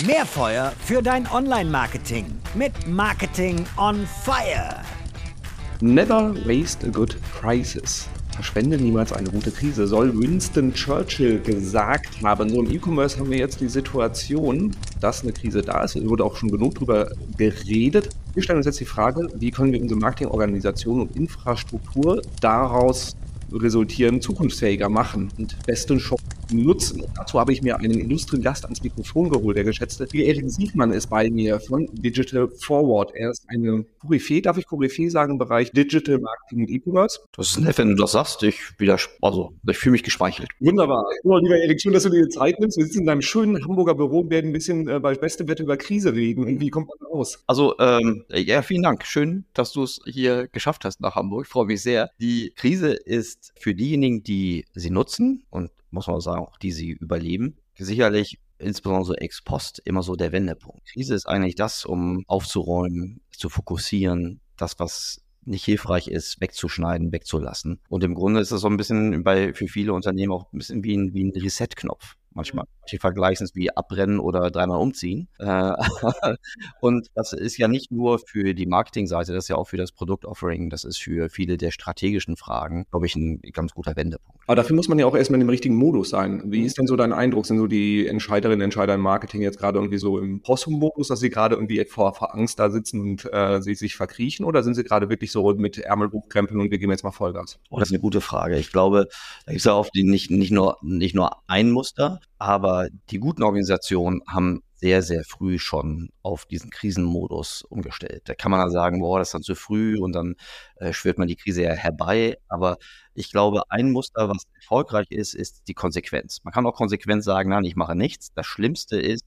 Mehr Feuer für dein Online-Marketing mit Marketing on Fire. Never waste a good crisis. Verschwende niemals eine gute Krise, soll Winston Churchill gesagt haben. So im E-Commerce haben wir jetzt die Situation, dass eine Krise da ist. Es wurde auch schon genug darüber geredet. Wir stellen uns jetzt die Frage, wie können wir unsere Marketingorganisation und Infrastruktur daraus resultieren, zukunftsfähiger machen und besten Shop nutzen. Dazu habe ich mir einen Industriegast ans Mikrofon geholt, der geschätzte Erik Siegmann ist bei mir von Digital Forward. Er ist eine Koryphäe, darf ich Koryphäe sagen, im Bereich Digital Marketing und E-Commerce. Das ist nett, wenn du das sagst. Ich, also, ich fühle mich geschmeichelt. Wunderbar. Oh, lieber Erik, schön, dass du dir die Zeit nimmst. Wir sitzen in deinem schönen Hamburger Büro und werden ein bisschen äh, bei bestem Wetter über Krise reden. Und wie kommt man raus? Also, ähm, ja, vielen Dank. Schön, dass du es hier geschafft hast nach Hamburg. Ich freue mich sehr. Die Krise ist für diejenigen, die sie nutzen und muss man sagen, auch die sie überleben. Sicherlich insbesondere so ex post immer so der Wendepunkt. Krise ist eigentlich das, um aufzuräumen, zu fokussieren, das, was nicht hilfreich ist, wegzuschneiden, wegzulassen. Und im Grunde ist das so ein bisschen bei, für viele Unternehmen auch ein bisschen wie ein, wie ein Reset-Knopf manchmal. Die vergleichen es wie abbrennen oder dreimal umziehen. Äh, und das ist ja nicht nur für die Marketingseite, das ist ja auch für das Produktoffering, das ist für viele der strategischen Fragen, glaube ich, ein ganz guter Wendepunkt. Aber dafür muss man ja auch erstmal in dem richtigen Modus sein. Wie ist denn so dein Eindruck? Sind so die Entscheiderinnen und Entscheider im Marketing jetzt gerade irgendwie so im Possum-Modus, dass sie gerade irgendwie vor, vor Angst da sitzen und äh, sie sich verkriechen? Oder sind sie gerade wirklich so mit Ärmel hochkrempeln und wir geben jetzt mal Vollgas? Oh, das ist eine gute Frage. Ich glaube, da gibt es ja oft nicht, nicht, nur, nicht nur ein Muster, aber die guten Organisationen haben sehr, sehr früh schon auf diesen Krisenmodus umgestellt. Da kann man dann sagen, boah, das ist dann zu früh und dann äh, schwört man die Krise ja herbei. Aber ich glaube, ein Muster, was erfolgreich ist, ist die Konsequenz. Man kann auch konsequent sagen, nein, ich mache nichts. Das Schlimmste ist,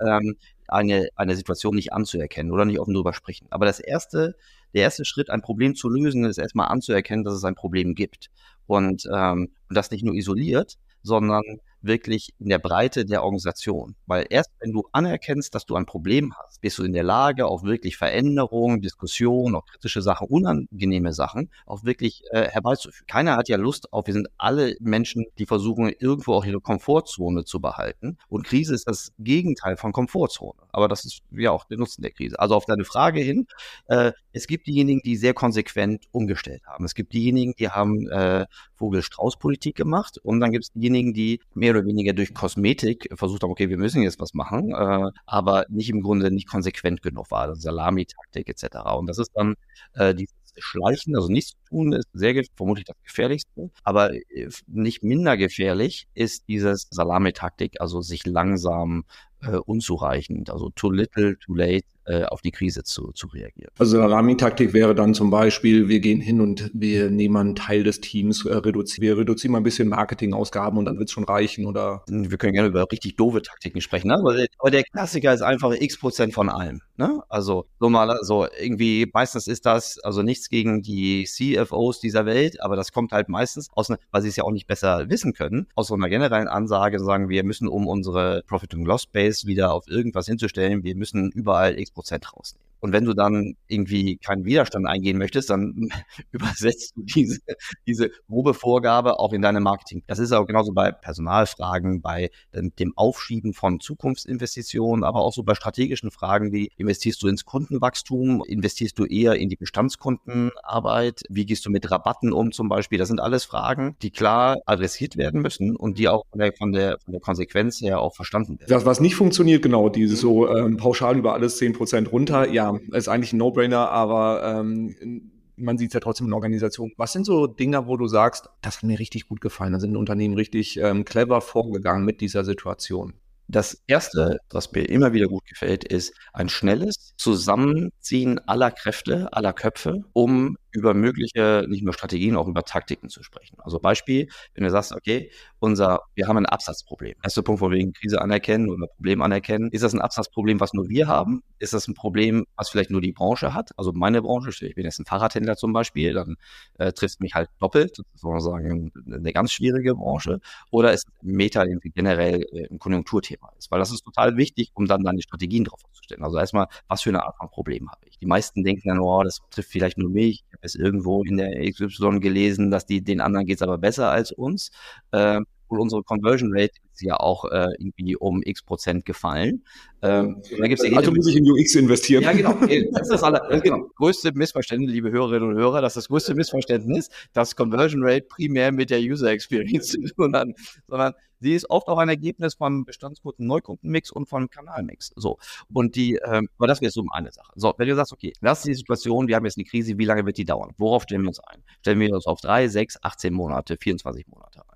ähm, eine, eine Situation nicht anzuerkennen oder nicht offen darüber sprechen. Aber das erste, der erste Schritt, ein Problem zu lösen, ist erstmal anzuerkennen, dass es ein Problem gibt. Und, ähm, und das nicht nur isoliert, sondern wirklich in der Breite der Organisation. Weil erst wenn du anerkennst, dass du ein Problem hast, bist du in der Lage, auch wirklich Veränderungen, Diskussionen, auch kritische Sachen, unangenehme Sachen, auch wirklich äh, herbeizuführen. Keiner hat ja Lust auf, wir sind alle Menschen, die versuchen, irgendwo auch ihre Komfortzone zu behalten. Und Krise ist das Gegenteil von Komfortzone. Aber das ist ja auch der Nutzen der Krise. Also auf deine Frage hin, äh, es gibt diejenigen, die sehr konsequent umgestellt haben. Es gibt diejenigen, die haben äh, Vogel-Strauß-Politik gemacht. Und dann gibt es diejenigen, die mehr oder weniger durch Kosmetik versucht haben, okay, wir müssen jetzt was machen, äh, aber nicht im Grunde nicht konsequent genug war, also Salami-Taktik etc. Und das ist dann äh, dieses Schleichen, also nichts zu tun, ist sehr vermutlich das Gefährlichste, aber äh, nicht minder gefährlich ist dieses Salami-Taktik, also sich langsam äh, unzureichend, also too little, too late äh, auf die Krise zu, zu reagieren. Also Salami-Taktik wäre dann zum Beispiel, wir gehen hin und wir nehmen einen Teil des Teams, äh, reduzieren, wir reduzieren mal ein bisschen Marketingausgaben und dann wird es schon reichen oder? Wir können gerne über richtig doofe Taktiken sprechen, ne? aber, der, aber der Klassiker ist einfach x Prozent von allem. Ne? Also so mal, so irgendwie meistens ist das, also nichts gegen die CFOs dieser Welt, aber das kommt halt meistens aus, ne, weil sie es ja auch nicht besser wissen können, aus so einer generellen Ansage sagen, wir müssen um unsere Profit and Loss Base wieder auf irgendwas hinzustellen, wir müssen überall x Prozent rausnehmen. Und wenn du dann irgendwie keinen Widerstand eingehen möchtest, dann übersetzt du diese, diese grobe Vorgabe auch in deine Marketing. Das ist auch genauso bei Personalfragen, bei dem Aufschieben von Zukunftsinvestitionen, aber auch so bei strategischen Fragen wie investierst du ins Kundenwachstum, investierst du eher in die Bestandskundenarbeit, wie gehst du mit Rabatten um zum Beispiel. Das sind alles Fragen, die klar adressiert werden müssen und die auch von der, von der, von der Konsequenz her auch verstanden werden. Das, was nicht funktioniert, genau, dieses so ähm, pauschal über alles 10% runter, ja, ist eigentlich ein No-Brainer, aber ähm, man sieht es ja trotzdem in Organisationen. Was sind so Dinge, wo du sagst, das hat mir richtig gut gefallen, da sind Unternehmen richtig ähm, clever vorgegangen mit dieser Situation? Das erste, was mir immer wieder gut gefällt, ist ein schnelles Zusammenziehen aller Kräfte, aller Köpfe, um über mögliche, nicht nur Strategien, auch über Taktiken zu sprechen. Also Beispiel, wenn du sagst, okay, unser, wir haben ein Absatzproblem. Erster Punkt, wo wir eine Krise anerkennen oder Problem anerkennen. Ist das ein Absatzproblem, was nur wir haben? Ist das ein Problem, was vielleicht nur die Branche hat? Also meine Branche, ich bin jetzt ein Fahrradhändler zum Beispiel, dann äh, trifft mich halt doppelt, sozusagen eine ganz schwierige Branche. Oder ist Meta generell äh, ein Konjunkturthema ist? Weil das ist total wichtig, um dann deine Strategien drauf aufzustellen. Also erstmal, was für eine Art von Problem habe ich? Die meisten denken dann, oh, das trifft vielleicht nur mich. Ich habe es irgendwo in der XY gelesen, dass die den anderen geht es aber besser als uns. Äh, obwohl unsere Conversion Rate ist ja auch äh, irgendwie um x Prozent gefallen. Ähm, ja also muss ich in UX investieren. Ja, genau. Das ist das aller, das genau. größte Missverständnis, liebe Hörerinnen und Hörer, das ist das größte Missverständnis, dass Conversion Rate primär mit der User Experience zu tun hat, sondern sie ist oft auch ein Ergebnis vom Bestandskunden Neukundenmix und vom Kanalmix. So. Und die, ähm, aber das wäre so eine Sache. So, wenn du sagst, okay, das ist die Situation, wir haben jetzt eine Krise, wie lange wird die dauern? Worauf stellen wir uns ein? Stellen wir uns auf drei, sechs, 18 Monate, 24 Monate ein.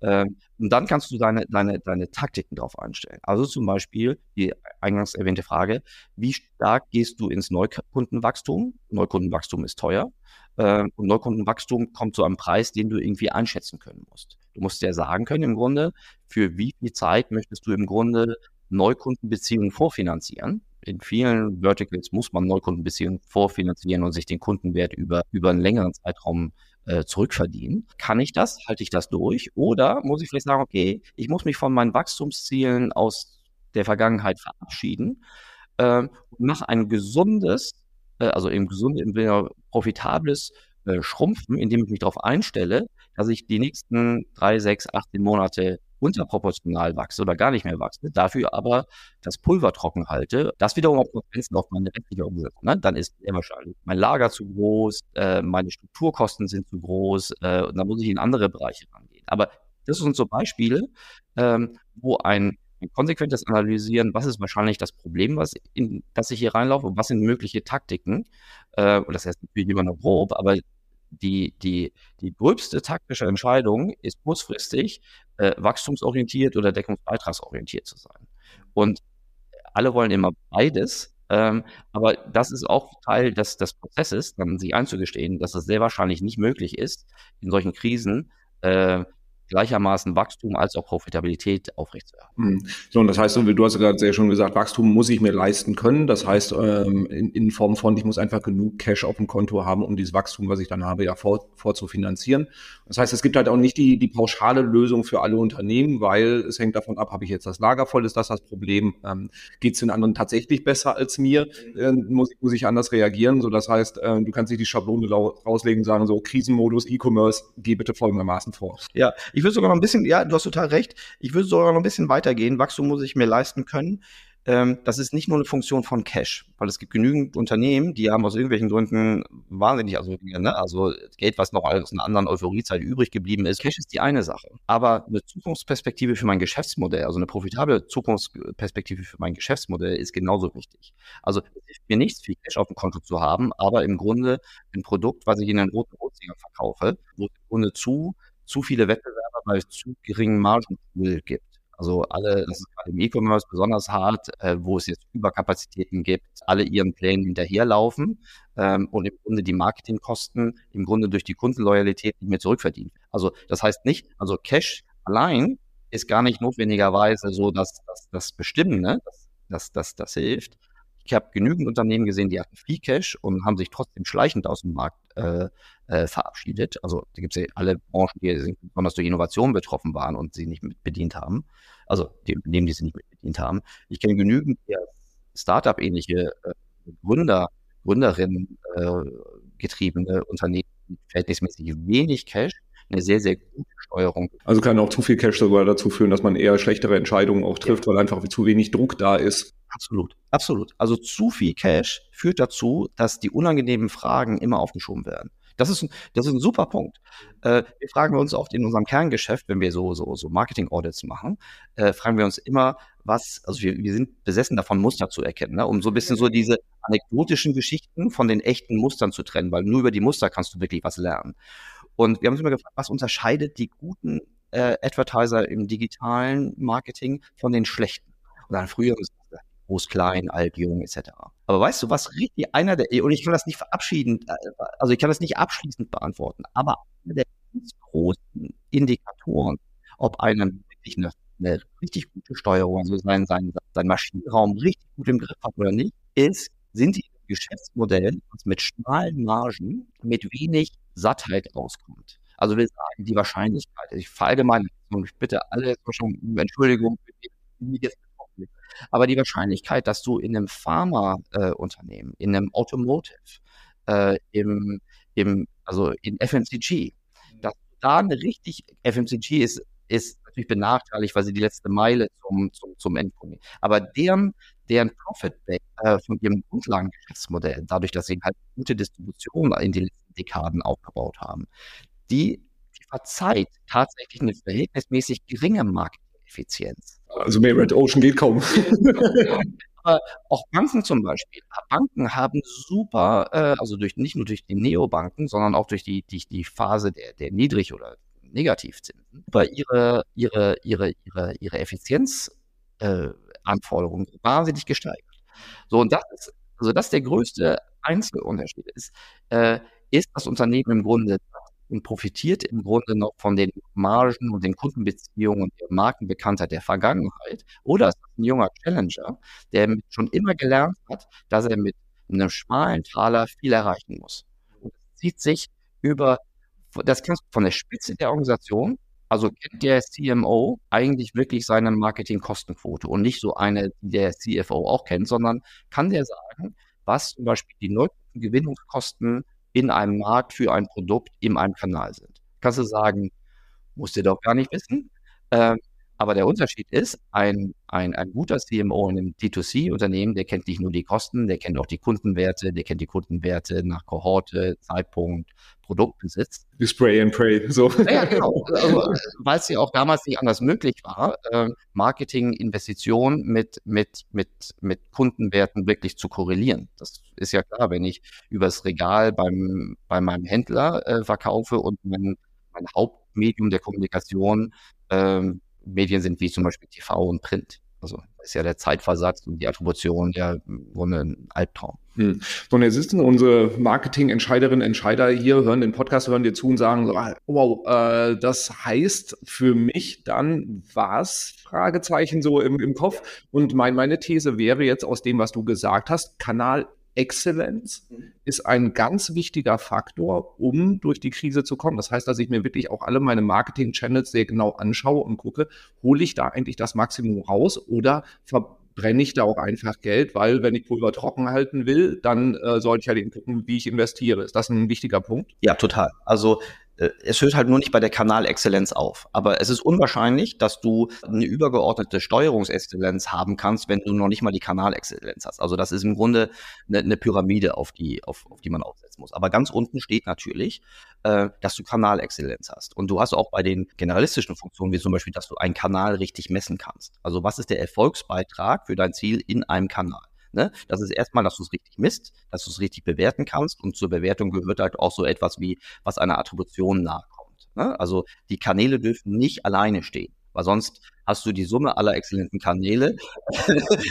Ähm, und dann kannst du deine, deine, deine Taktiken darauf einstellen. Also zum Beispiel die eingangs erwähnte Frage, wie stark gehst du ins Neukundenwachstum? Neukundenwachstum ist teuer. Äh, und Neukundenwachstum kommt zu einem Preis, den du irgendwie einschätzen können musst. Du musst ja sagen können im Grunde, für wie viel Zeit möchtest du im Grunde Neukundenbeziehungen vorfinanzieren. In vielen Verticals muss man Neukundenbeziehungen vorfinanzieren und sich den Kundenwert über, über einen längeren Zeitraum äh, zurückverdienen. Kann ich das? Halte ich das durch? Oder muss ich vielleicht sagen, okay, ich muss mich von meinen Wachstumszielen aus der Vergangenheit verabschieden äh, und mache ein gesundes, äh, also im gesunden, im profitables äh, Schrumpfen, indem ich mich darauf einstelle, dass ich die nächsten drei, sechs, 18 Monate unterproportional wachse oder gar nicht mehr wachse, dafür aber das Pulver trocken halte, das wiederum auch Konsequenzen auf meine restliche Umsetzung. Ne? Dann ist sehr wahrscheinlich mein Lager zu groß, äh, meine Strukturkosten sind zu groß äh, und dann muss ich in andere Bereiche rangehen. Aber das sind so Beispiele, ähm, wo ein, ein konsequentes Analysieren, was ist wahrscheinlich das Problem, was in, das ich hier reinlaufe und was sind mögliche Taktiken, äh, und das heißt natürlich immer noch grob, aber die, die, die gröbste taktische Entscheidung ist kurzfristig äh, wachstumsorientiert oder deckungsbeitragsorientiert zu sein. Und alle wollen immer beides. Ähm, aber das ist auch Teil des, des Prozesses, dann sich einzugestehen, dass es sehr wahrscheinlich nicht möglich ist, in solchen Krisen äh, gleichermaßen Wachstum als auch Profitabilität aufrechtzuerhalten. Hm. So, und das heißt, du hast gerade sehr schon gesagt, Wachstum muss ich mir leisten können. Das heißt, ähm, in, in, Form von, ich muss einfach genug Cash auf dem Konto haben, um dieses Wachstum, was ich dann habe, ja vor, vorzufinanzieren. Das heißt, es gibt halt auch nicht die, die pauschale Lösung für alle Unternehmen, weil es hängt davon ab, habe ich jetzt das Lager voll, ist das das Problem? Ähm, Geht es den anderen tatsächlich besser als mir? Äh, muss, muss ich anders reagieren? So, das heißt, äh, du kannst nicht die Schablone rauslegen und sagen, so Krisenmodus, E-Commerce, geh bitte folgendermaßen vor. Ja, ich würde sogar noch ein bisschen, ja, du hast total recht. Ich würde sogar noch ein bisschen weitergehen. Wachstum muss ich mir leisten können. Ähm, das ist nicht nur eine Funktion von Cash, weil es gibt genügend Unternehmen, die haben aus irgendwelchen Gründen wahnsinnig, also, ne, also Geld, was noch aus einer anderen Euphoriezeit übrig geblieben ist. Cash ist die eine Sache. Aber eine Zukunftsperspektive für mein Geschäftsmodell, also eine profitable Zukunftsperspektive für mein Geschäftsmodell ist genauso wichtig. Also es hilft mir nichts, viel Cash auf dem Konto zu haben, aber im Grunde ein Produkt, was ich in einen roten Ozean verkaufe, wo im Grunde zu zu viele Wettbewerber bei zu geringen Margenpool gibt. Also alle, das ist gerade im E-Commerce besonders hart, äh, wo es jetzt Überkapazitäten gibt, alle ihren Plänen hinterherlaufen ähm, und im Grunde die Marketingkosten im Grunde durch die Kundenloyalität nicht mehr zurückverdienen. Also das heißt nicht, also Cash allein ist gar nicht notwendigerweise so dass das, das Bestimmende, das, das, das, das hilft. Ich habe genügend Unternehmen gesehen, die hatten viel Cash und haben sich trotzdem schleichend aus dem Markt äh, äh, verabschiedet. Also da gibt es ja alle Branchen, die besonders durch Innovation betroffen waren und sie nicht mit bedient haben. Also die Unternehmen, die sie nicht mit bedient haben. Ich kenne genügend Startup-ähnliche äh, Gründer, Gründerinnen äh, getriebene Unternehmen mit verhältnismäßig wenig Cash, eine sehr, sehr gute Steuerung. Also kann auch zu viel Cash sogar dazu führen, dass man eher schlechtere Entscheidungen auch trifft, ja. weil einfach zu wenig Druck da ist. Absolut, absolut. Also zu viel Cash führt dazu, dass die unangenehmen Fragen immer aufgeschoben werden. Das ist, ein, das ist ein super Punkt. Äh, wir fragen uns oft in unserem Kerngeschäft, wenn wir so, so, so Marketing-Audits machen, äh, fragen wir uns immer, was, also wir, wir sind besessen davon, Muster zu erkennen, ne? um so ein bisschen so diese anekdotischen Geschichten von den echten Mustern zu trennen, weil nur über die Muster kannst du wirklich was lernen. Und wir haben uns immer gefragt, was unterscheidet die guten äh, Advertiser im digitalen Marketing von den schlechten? Und dann früher groß, klein, alt, jung, etc. Aber weißt du, was richtig einer der, und ich kann das nicht verabschieden, äh, also ich kann das nicht abschließend beantworten, aber einer der ganz großen Indikatoren, ob einem wirklich eine, eine richtig gute Steuerung, also sein, sein, sein Maschinenraum richtig gut im Griff hat oder nicht, ist, sind die Geschäftsmodelle, das mit schmalen Margen, mit wenig Sattheit rauskommt. Also wir sagen, die Wahrscheinlichkeit, ich verallgemeine, und ich bitte alle Entschuldigung, jetzt aber die Wahrscheinlichkeit, dass du in einem Pharma-Unternehmen, äh, in einem Automotive, äh, im, im, also in FMCG, dass da eine richtig, FMCG ist ist natürlich benachteiligt, weil sie die letzte Meile zum, zum, zum Endkunden. Aber deren, deren Profit äh, von ihrem Grundlagengeschäftsmodell, dadurch, dass sie halt gute Distribution in den letzten Dekaden aufgebaut haben, die, die verzeiht tatsächlich eine verhältnismäßig geringe Markteffizienz. Also mehr Red Ocean geht kaum. Auch Banken zum Beispiel. Banken haben super, äh, also durch, nicht nur durch die Neobanken, sondern auch durch die, die, die Phase der, der Niedrig- oder Negativzinsen, bei ihre, ihre, ihre, ihre, ihre Effizienzanforderungen äh, wahnsinnig gesteigert. So, und das ist, also das ist der größte Einzelunterschied ist, äh, ist das Unternehmen im Grunde und profitiert im Grunde noch von den Margen und den Kundenbeziehungen und der Markenbekanntheit der Vergangenheit. Oder ist das ein junger Challenger, der schon immer gelernt hat, dass er mit einem schmalen Taler viel erreichen muss. Und das zieht sich über, das kannst du von der Spitze der Organisation, also kennt der CMO eigentlich wirklich seine Marketingkostenquote und nicht so eine, die der CFO auch kennt, sondern kann der sagen, was zum Beispiel die Neugewinnungskosten in einem Markt für ein Produkt in einem Kanal sind. Kannst du sagen, musst du doch gar nicht wissen. Ähm, aber der Unterschied ist, ein, ein, ein guter CMO in einem D2C-Unternehmen, der kennt nicht nur die Kosten, der kennt auch die Kundenwerte, der kennt die Kundenwerte nach Kohorte, Zeitpunkt, Produktbesitz. Die Spray and Pray, so. Ja, genau. Also, Weil es ja auch damals nicht anders möglich war, äh, Marketing, Investition mit, mit, mit, mit Kundenwerten wirklich zu korrelieren. Das ist ja klar, wenn ich übers Regal beim, bei meinem Händler äh, verkaufe und mein, mein Hauptmedium der Kommunikation ähm, Medien sind wie zum Beispiel TV und Print. Also ist ja der Zeitversatz und die Attribution ja im ein Albtraum. Hm. So, und jetzt sitzen unsere Marketing-Entscheiderinnen, Entscheider hier, hören den Podcast, hören dir zu und sagen so, ah, wow, äh, das heißt für mich dann was? Fragezeichen so im, im Kopf. Und mein, meine These wäre jetzt aus dem, was du gesagt hast, Kanal Exzellenz mhm. ist ein ganz wichtiger Faktor, um durch die Krise zu kommen. Das heißt, dass ich mir wirklich auch alle meine Marketing-Channels sehr genau anschaue und gucke, hole ich da eigentlich das Maximum raus oder verbrenne ich da auch einfach Geld, weil wenn ich Pulver trocken halten will, dann äh, sollte ich ja den gucken, wie ich investiere. Ist das ein wichtiger Punkt? Ja, total. Also es hört halt nur nicht bei der Kanalexzellenz auf. Aber es ist unwahrscheinlich, dass du eine übergeordnete Steuerungsexzellenz haben kannst, wenn du noch nicht mal die Kanalexzellenz hast. Also das ist im Grunde eine, eine Pyramide, auf die, auf, auf die man aufsetzen muss. Aber ganz unten steht natürlich, äh, dass du Kanalexzellenz hast. Und du hast auch bei den generalistischen Funktionen, wie zum Beispiel, dass du einen Kanal richtig messen kannst. Also was ist der Erfolgsbeitrag für dein Ziel in einem Kanal? Ne? Das ist erstmal, dass du es richtig misst, dass du es richtig bewerten kannst und zur Bewertung gehört halt auch so etwas wie, was einer Attribution nachkommt. Ne? Also die Kanäle dürfen nicht alleine stehen, weil sonst hast du die Summe aller exzellenten Kanäle,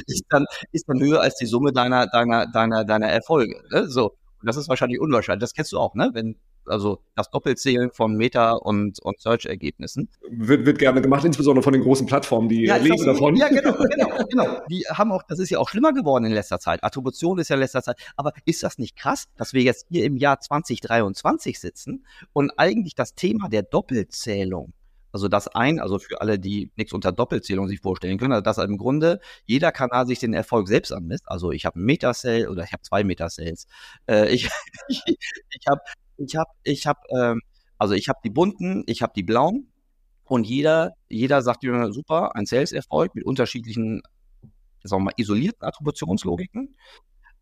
ist, dann, ist dann höher als die Summe deiner, deiner, deiner, deiner Erfolge. Ne? So. Und das ist wahrscheinlich unwahrscheinlich. Das kennst du auch, ne? Wenn also das Doppelzählen von Meta- und, und Search-Ergebnissen. Wird, wird gerne gemacht, insbesondere von den großen Plattformen, die ja, leben davon. Ja, genau, genau, genau. Die haben auch, das ist ja auch schlimmer geworden in letzter Zeit. Attribution ist ja in letzter Zeit. Aber ist das nicht krass, dass wir jetzt hier im Jahr 2023 sitzen und eigentlich das Thema der Doppelzählung also das ein, also für alle, die nichts unter Doppelzählung sich vorstellen können, also dass im Grunde jeder Kanal sich den Erfolg selbst anmisst. Also ich habe ein Metacell oder ich habe zwei Metacells. Äh, ich ich, ich habe ich habe, ich habe, ähm, also ich habe die bunten, ich habe die blauen und jeder, jeder sagt mir super, ein Sales-Erfolg mit unterschiedlichen, sagen wir mal, isolierten Attributionslogiken.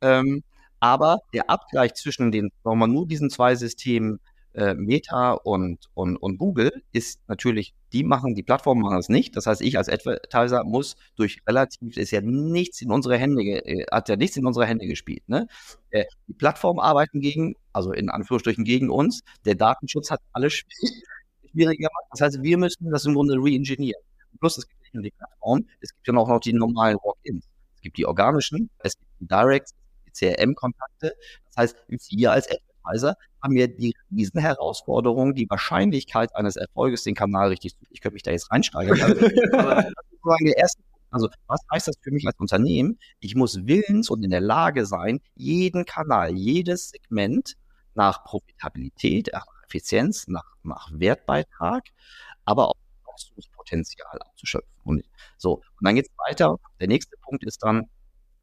Ähm, aber der Abgleich zwischen den, sagen wir mal, nur diesen zwei Systemen äh, Meta und, und, und Google ist natürlich, die machen, die Plattformen machen das nicht. Das heißt, ich als Advertiser muss durch relativ, ist ja nichts in unsere Hände, äh, hat ja nichts in unsere Hände gespielt. Ne? Äh, die Plattformen arbeiten gegen, also in Anführungsstrichen gegen uns. Der Datenschutz hat alles schwieriger gemacht. Das heißt, wir müssen das im Grunde re-engineeren. Plus, es gibt nicht nur die Plattform, es gibt ja auch noch die normalen Walk-ins. Es gibt die organischen, es gibt die Directs, die CRM-Kontakte. Das heißt, wir als Advertiser haben wir die riesen Herausforderung, die Wahrscheinlichkeit eines Erfolges, den Kanal richtig zu. Ich könnte mich da jetzt reinsteigern. aber der erste also, was heißt das für mich als Unternehmen? Ich muss willens und in der Lage sein, jeden Kanal, jedes Segment nach Profitabilität, nach Effizienz, nach, nach Wertbeitrag, aber auch Wachstumspotenzial abzuschöpfen. Und so, und dann geht es weiter. Der nächste Punkt ist dann,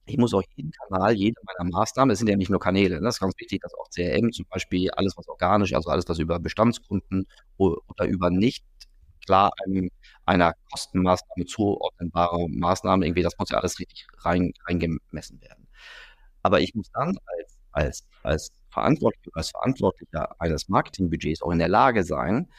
ich muss auch jeden Kanal, jede meiner Maßnahmen, das sind ja nicht nur Kanäle, ne, das ist ganz wichtig, dass auch CRM zum Beispiel, alles was organisch, also alles was über Bestandskunden oder über nicht klar einem, einer Kostenmaßnahme zuordnenbare Maßnahme, irgendwie, das muss ja alles richtig rein, reingemessen werden. Aber ich muss dann als, als, als Verantwortlicher, als Verantwortlicher eines Marketingbudgets auch in der Lage sein,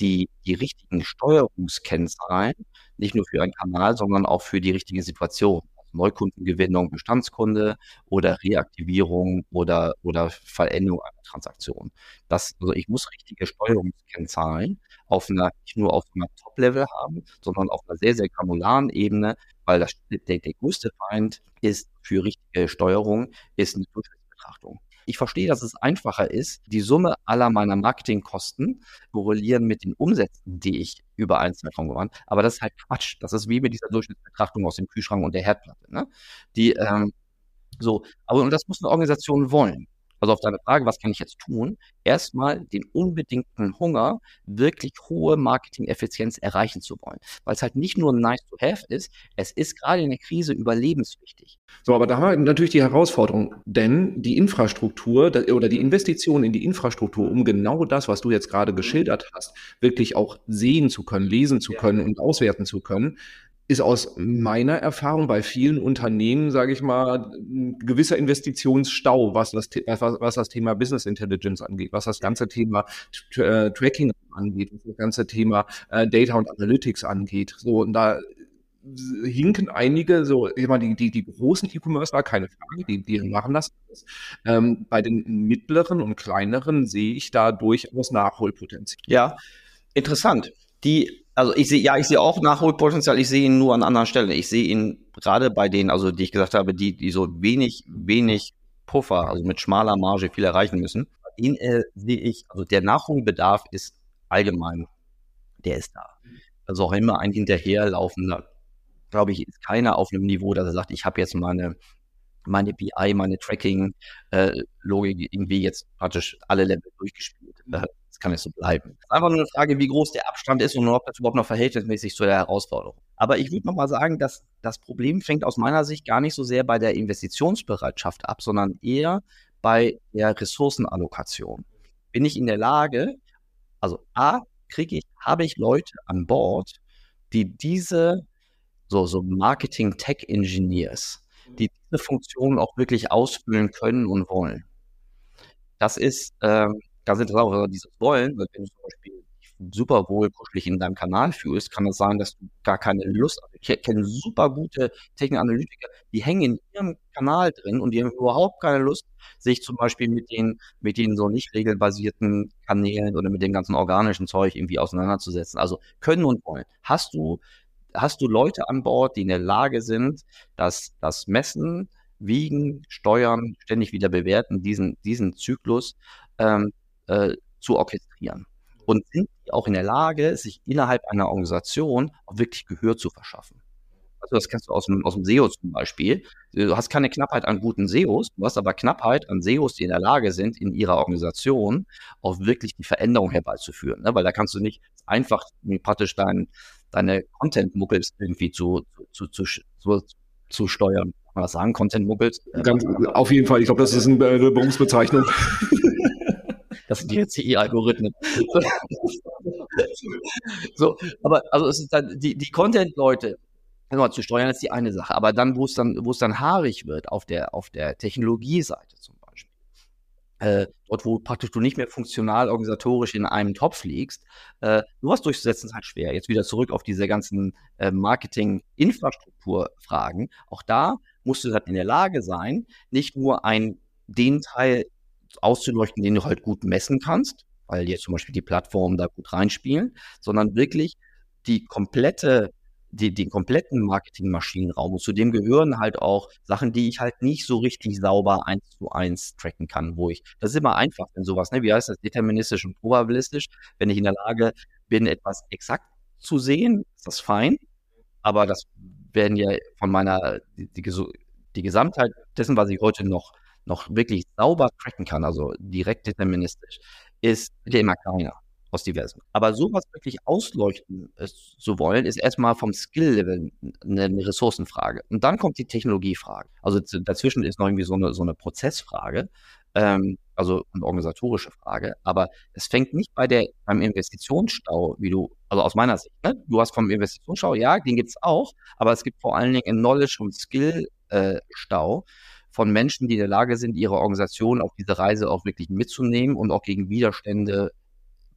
die, die richtigen Steuerungskennzahlen nicht nur für einen Kanal, sondern auch für die richtige Situation. Neukundengewinnung, Bestandskunde oder Reaktivierung oder, oder Veränderung einer Transaktion. Das, also ich muss richtige Steuerungskennzahlen auf einer, nicht nur auf einer Top-Level haben, sondern auf einer sehr, sehr granularen Ebene, weil das, der, der größte Feind ist für richtige Steuerung, ist eine Durchschnittsbetrachtung. Ich verstehe, dass es einfacher ist, die Summe aller meiner Marketingkosten korrelieren mit den Umsätzen, die ich über einen Zeitraum gewann. Aber das ist halt Quatsch. Das ist wie mit dieser Durchschnittsbetrachtung aus dem Kühlschrank und der Herdplatte. Ne? Die, ähm, so, aber und das muss eine Organisation wollen. Also auf deine Frage, was kann ich jetzt tun? Erstmal den unbedingten Hunger, wirklich hohe Marketing-Effizienz erreichen zu wollen. Weil es halt nicht nur nice to have ist, es ist gerade in der Krise überlebenswichtig. So, aber da haben wir natürlich die Herausforderung, denn die Infrastruktur oder die Investition in die Infrastruktur, um genau das, was du jetzt gerade geschildert hast, wirklich auch sehen zu können, lesen zu können und auswerten zu können, ist aus meiner Erfahrung bei vielen Unternehmen, sage ich mal, ein gewisser Investitionsstau, was das, was, das Thema Business Intelligence angeht, was das ganze Thema äh, Tracking angeht, was das ganze Thema äh, Data und Analytics angeht. So, und da hinken einige, so, ich meine, die, die, die großen E-Commerce war keine Frage, die, die machen das. Ähm, bei den mittleren und kleineren sehe ich da durchaus Nachholpotenzial. Ja, interessant. Die also ich sehe, ja, ich sehe auch Nachholpotenzial, ich sehe ihn nur an anderen Stellen. Ich sehe ihn gerade bei denen, also die ich gesagt habe, die, die so wenig, wenig Puffer, also mit schmaler Marge viel erreichen müssen. Den äh, sehe ich, also der Nachholbedarf ist allgemein, der ist da. Also auch immer ein hinterherlaufender, glaube ich, ist keiner auf einem Niveau, dass er sagt, ich habe jetzt meine, meine BI, meine Tracking-Logik äh, irgendwie jetzt praktisch alle Level durchgespielt. Äh, kann es so bleiben. Es ist einfach nur eine Frage, wie groß der Abstand ist und ob das überhaupt noch verhältnismäßig zu der Herausforderung. Aber ich würde nochmal sagen, dass das Problem fängt aus meiner Sicht gar nicht so sehr bei der Investitionsbereitschaft ab, sondern eher bei der Ressourcenallokation. Bin ich in der Lage, also A, kriege ich, habe ich Leute an Bord, die diese, so, so Marketing-Tech-Engineers, die diese Funktionen auch wirklich ausfüllen können und wollen. Das ist, ähm, ganz interessant, auch dieses Wollen, weil wenn du zum Beispiel super wohl kuschelig in deinem Kanal fühlst, kann es sein, dass du gar keine Lust hast. Ich kenne super gute Technikanalytiker, die hängen in ihrem Kanal drin und die haben überhaupt keine Lust, sich zum Beispiel mit den, mit den so nicht regelbasierten Kanälen oder mit dem ganzen organischen Zeug irgendwie auseinanderzusetzen. Also können und wollen. Hast du, hast du Leute an Bord, die in der Lage sind, dass das Messen, Wiegen, Steuern, ständig wieder bewerten, diesen, diesen Zyklus ähm, äh, zu orchestrieren. Und sind die auch in der Lage, sich innerhalb einer Organisation auch wirklich Gehör zu verschaffen. Also das kennst du aus dem, aus dem SEO zum Beispiel. Du hast keine Knappheit an guten SEOs, du hast aber Knappheit an SEOs, die in der Lage sind, in ihrer Organisation auch wirklich die Veränderung herbeizuführen. Ne? Weil da kannst du nicht einfach praktisch dein, deine Content-Muggels irgendwie zu, zu, zu, zu, zu steuern. Kann man das sagen? Content-Muggels? auf jeden Fall. Ich glaube, das ist eine Berufsbezeichnung. Das sind die CI-Algorithmen. so, aber also es ist dann die, die Content-Leute, also zu steuern ist die eine Sache, aber dann, wo es dann, wo es dann haarig wird auf der, auf der Technologieseite zum Beispiel, äh, dort, wo praktisch du nicht mehr funktional organisatorisch in einem Topf liegst, äh, was durchzusetzen ist halt schwer. Jetzt wieder zurück auf diese ganzen äh, Marketing-Infrastrukturfragen. Auch da musst du halt in der Lage sein, nicht nur ein den Teil auszuleuchten, den du halt gut messen kannst, weil jetzt zum Beispiel die Plattformen da gut reinspielen, sondern wirklich die komplette die, den kompletten Marketingmaschinenraum. Und zu dem gehören halt auch Sachen, die ich halt nicht so richtig sauber eins zu eins tracken kann, wo ich, das ist immer einfach, wenn sowas, ne, wie heißt das, deterministisch und probabilistisch, wenn ich in der Lage bin, etwas exakt zu sehen, ist das fein, aber das werden ja von meiner, die, die, die Gesamtheit dessen, was ich heute noch noch wirklich sauber tracken kann, also direkt deterministisch, ist ja immer kleiner aus diversen. Aber sowas wirklich ausleuchten äh, zu wollen, ist erstmal vom Skill-Level eine Ressourcenfrage. Und dann kommt die Technologiefrage. Also dazwischen ist noch irgendwie so eine, so eine Prozessfrage. Ähm, also eine organisatorische Frage, aber es fängt nicht bei der, beim Investitionsstau, wie du, also aus meiner Sicht, ne? du hast vom Investitionsstau, ja, den gibt es auch, aber es gibt vor allen Dingen einen Knowledge- und Skill-Stau äh, von Menschen, die in der Lage sind, ihre Organisation auf diese Reise auch wirklich mitzunehmen und auch gegen Widerstände,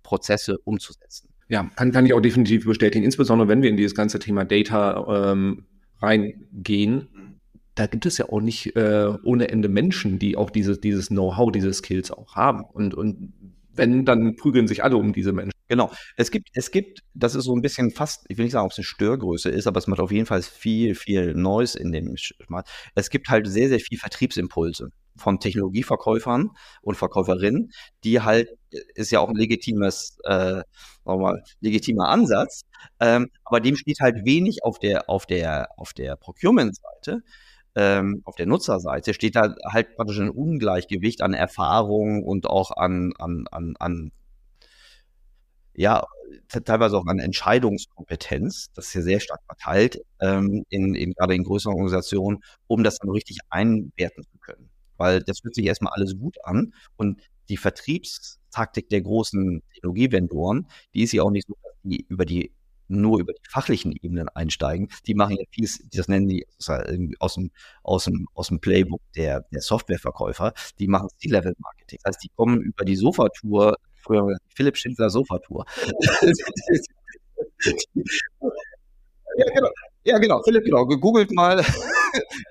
Prozesse umzusetzen. Ja, kann, kann ich auch definitiv bestätigen, insbesondere wenn wir in dieses ganze Thema Data ähm, reingehen da gibt es ja auch nicht äh, ohne Ende Menschen, die auch dieses, dieses Know-how, diese Skills auch haben. Und, und wenn, dann prügeln sich alle um diese Menschen. Genau. Es gibt, es gibt, das ist so ein bisschen fast, ich will nicht sagen, ob es eine Störgröße ist, aber es macht auf jeden Fall viel, viel Neues in dem Schmal. Es gibt halt sehr, sehr viel Vertriebsimpulse von Technologieverkäufern und Verkäuferinnen, die halt, ist ja auch ein legitimes, äh, mal, legitimer Ansatz, ähm, aber dem steht halt wenig auf der, auf der, auf der Procurement-Seite ähm, auf der Nutzerseite steht da halt praktisch ein Ungleichgewicht an Erfahrung und auch an, an, an, an ja, teilweise auch an Entscheidungskompetenz, das ist ja sehr stark verteilt, ähm, in, in, gerade in größeren Organisationen, um das dann richtig einwerten zu können. Weil das fühlt sich erstmal alles gut an und die Vertriebstaktik der großen Technologievendoren, die ist ja auch nicht so, dass die über die nur über die fachlichen Ebenen einsteigen. Die machen ja vieles, das nennen die aus dem, aus dem, aus dem Playbook der, der Softwareverkäufer, die machen C-Level-Marketing. Das heißt, die kommen über die Sofatour, früher Philipp Schindler Sofatour. ja, genau. Ja, genau, Philipp, genau. Googelt mal,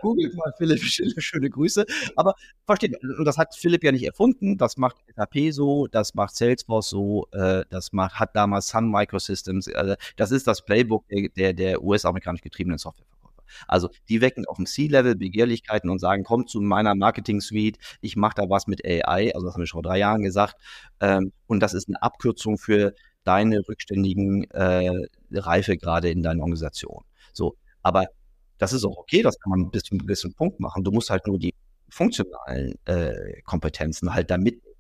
googelt mal Philipp Schiller, schöne Grüße. Aber versteht, das hat Philipp ja nicht erfunden, das macht SAP so, das macht Salesforce so, äh, das macht, hat damals Sun Microsystems, äh, das ist das Playbook der, der, der US-amerikanisch getriebenen Softwareverkäufer. Also die wecken auf dem C-Level Begehrlichkeiten und sagen, kommt zu meiner Marketing-Suite, ich mache da was mit AI, also das haben wir schon vor drei Jahren gesagt. Ähm, und das ist eine Abkürzung für deine rückständigen äh, Reifegrade in deiner Organisation. So, aber das ist auch okay, das kann man bis zu einem gewissen Punkt machen. Du musst halt nur die funktionalen äh, Kompetenzen halt da mitnehmen.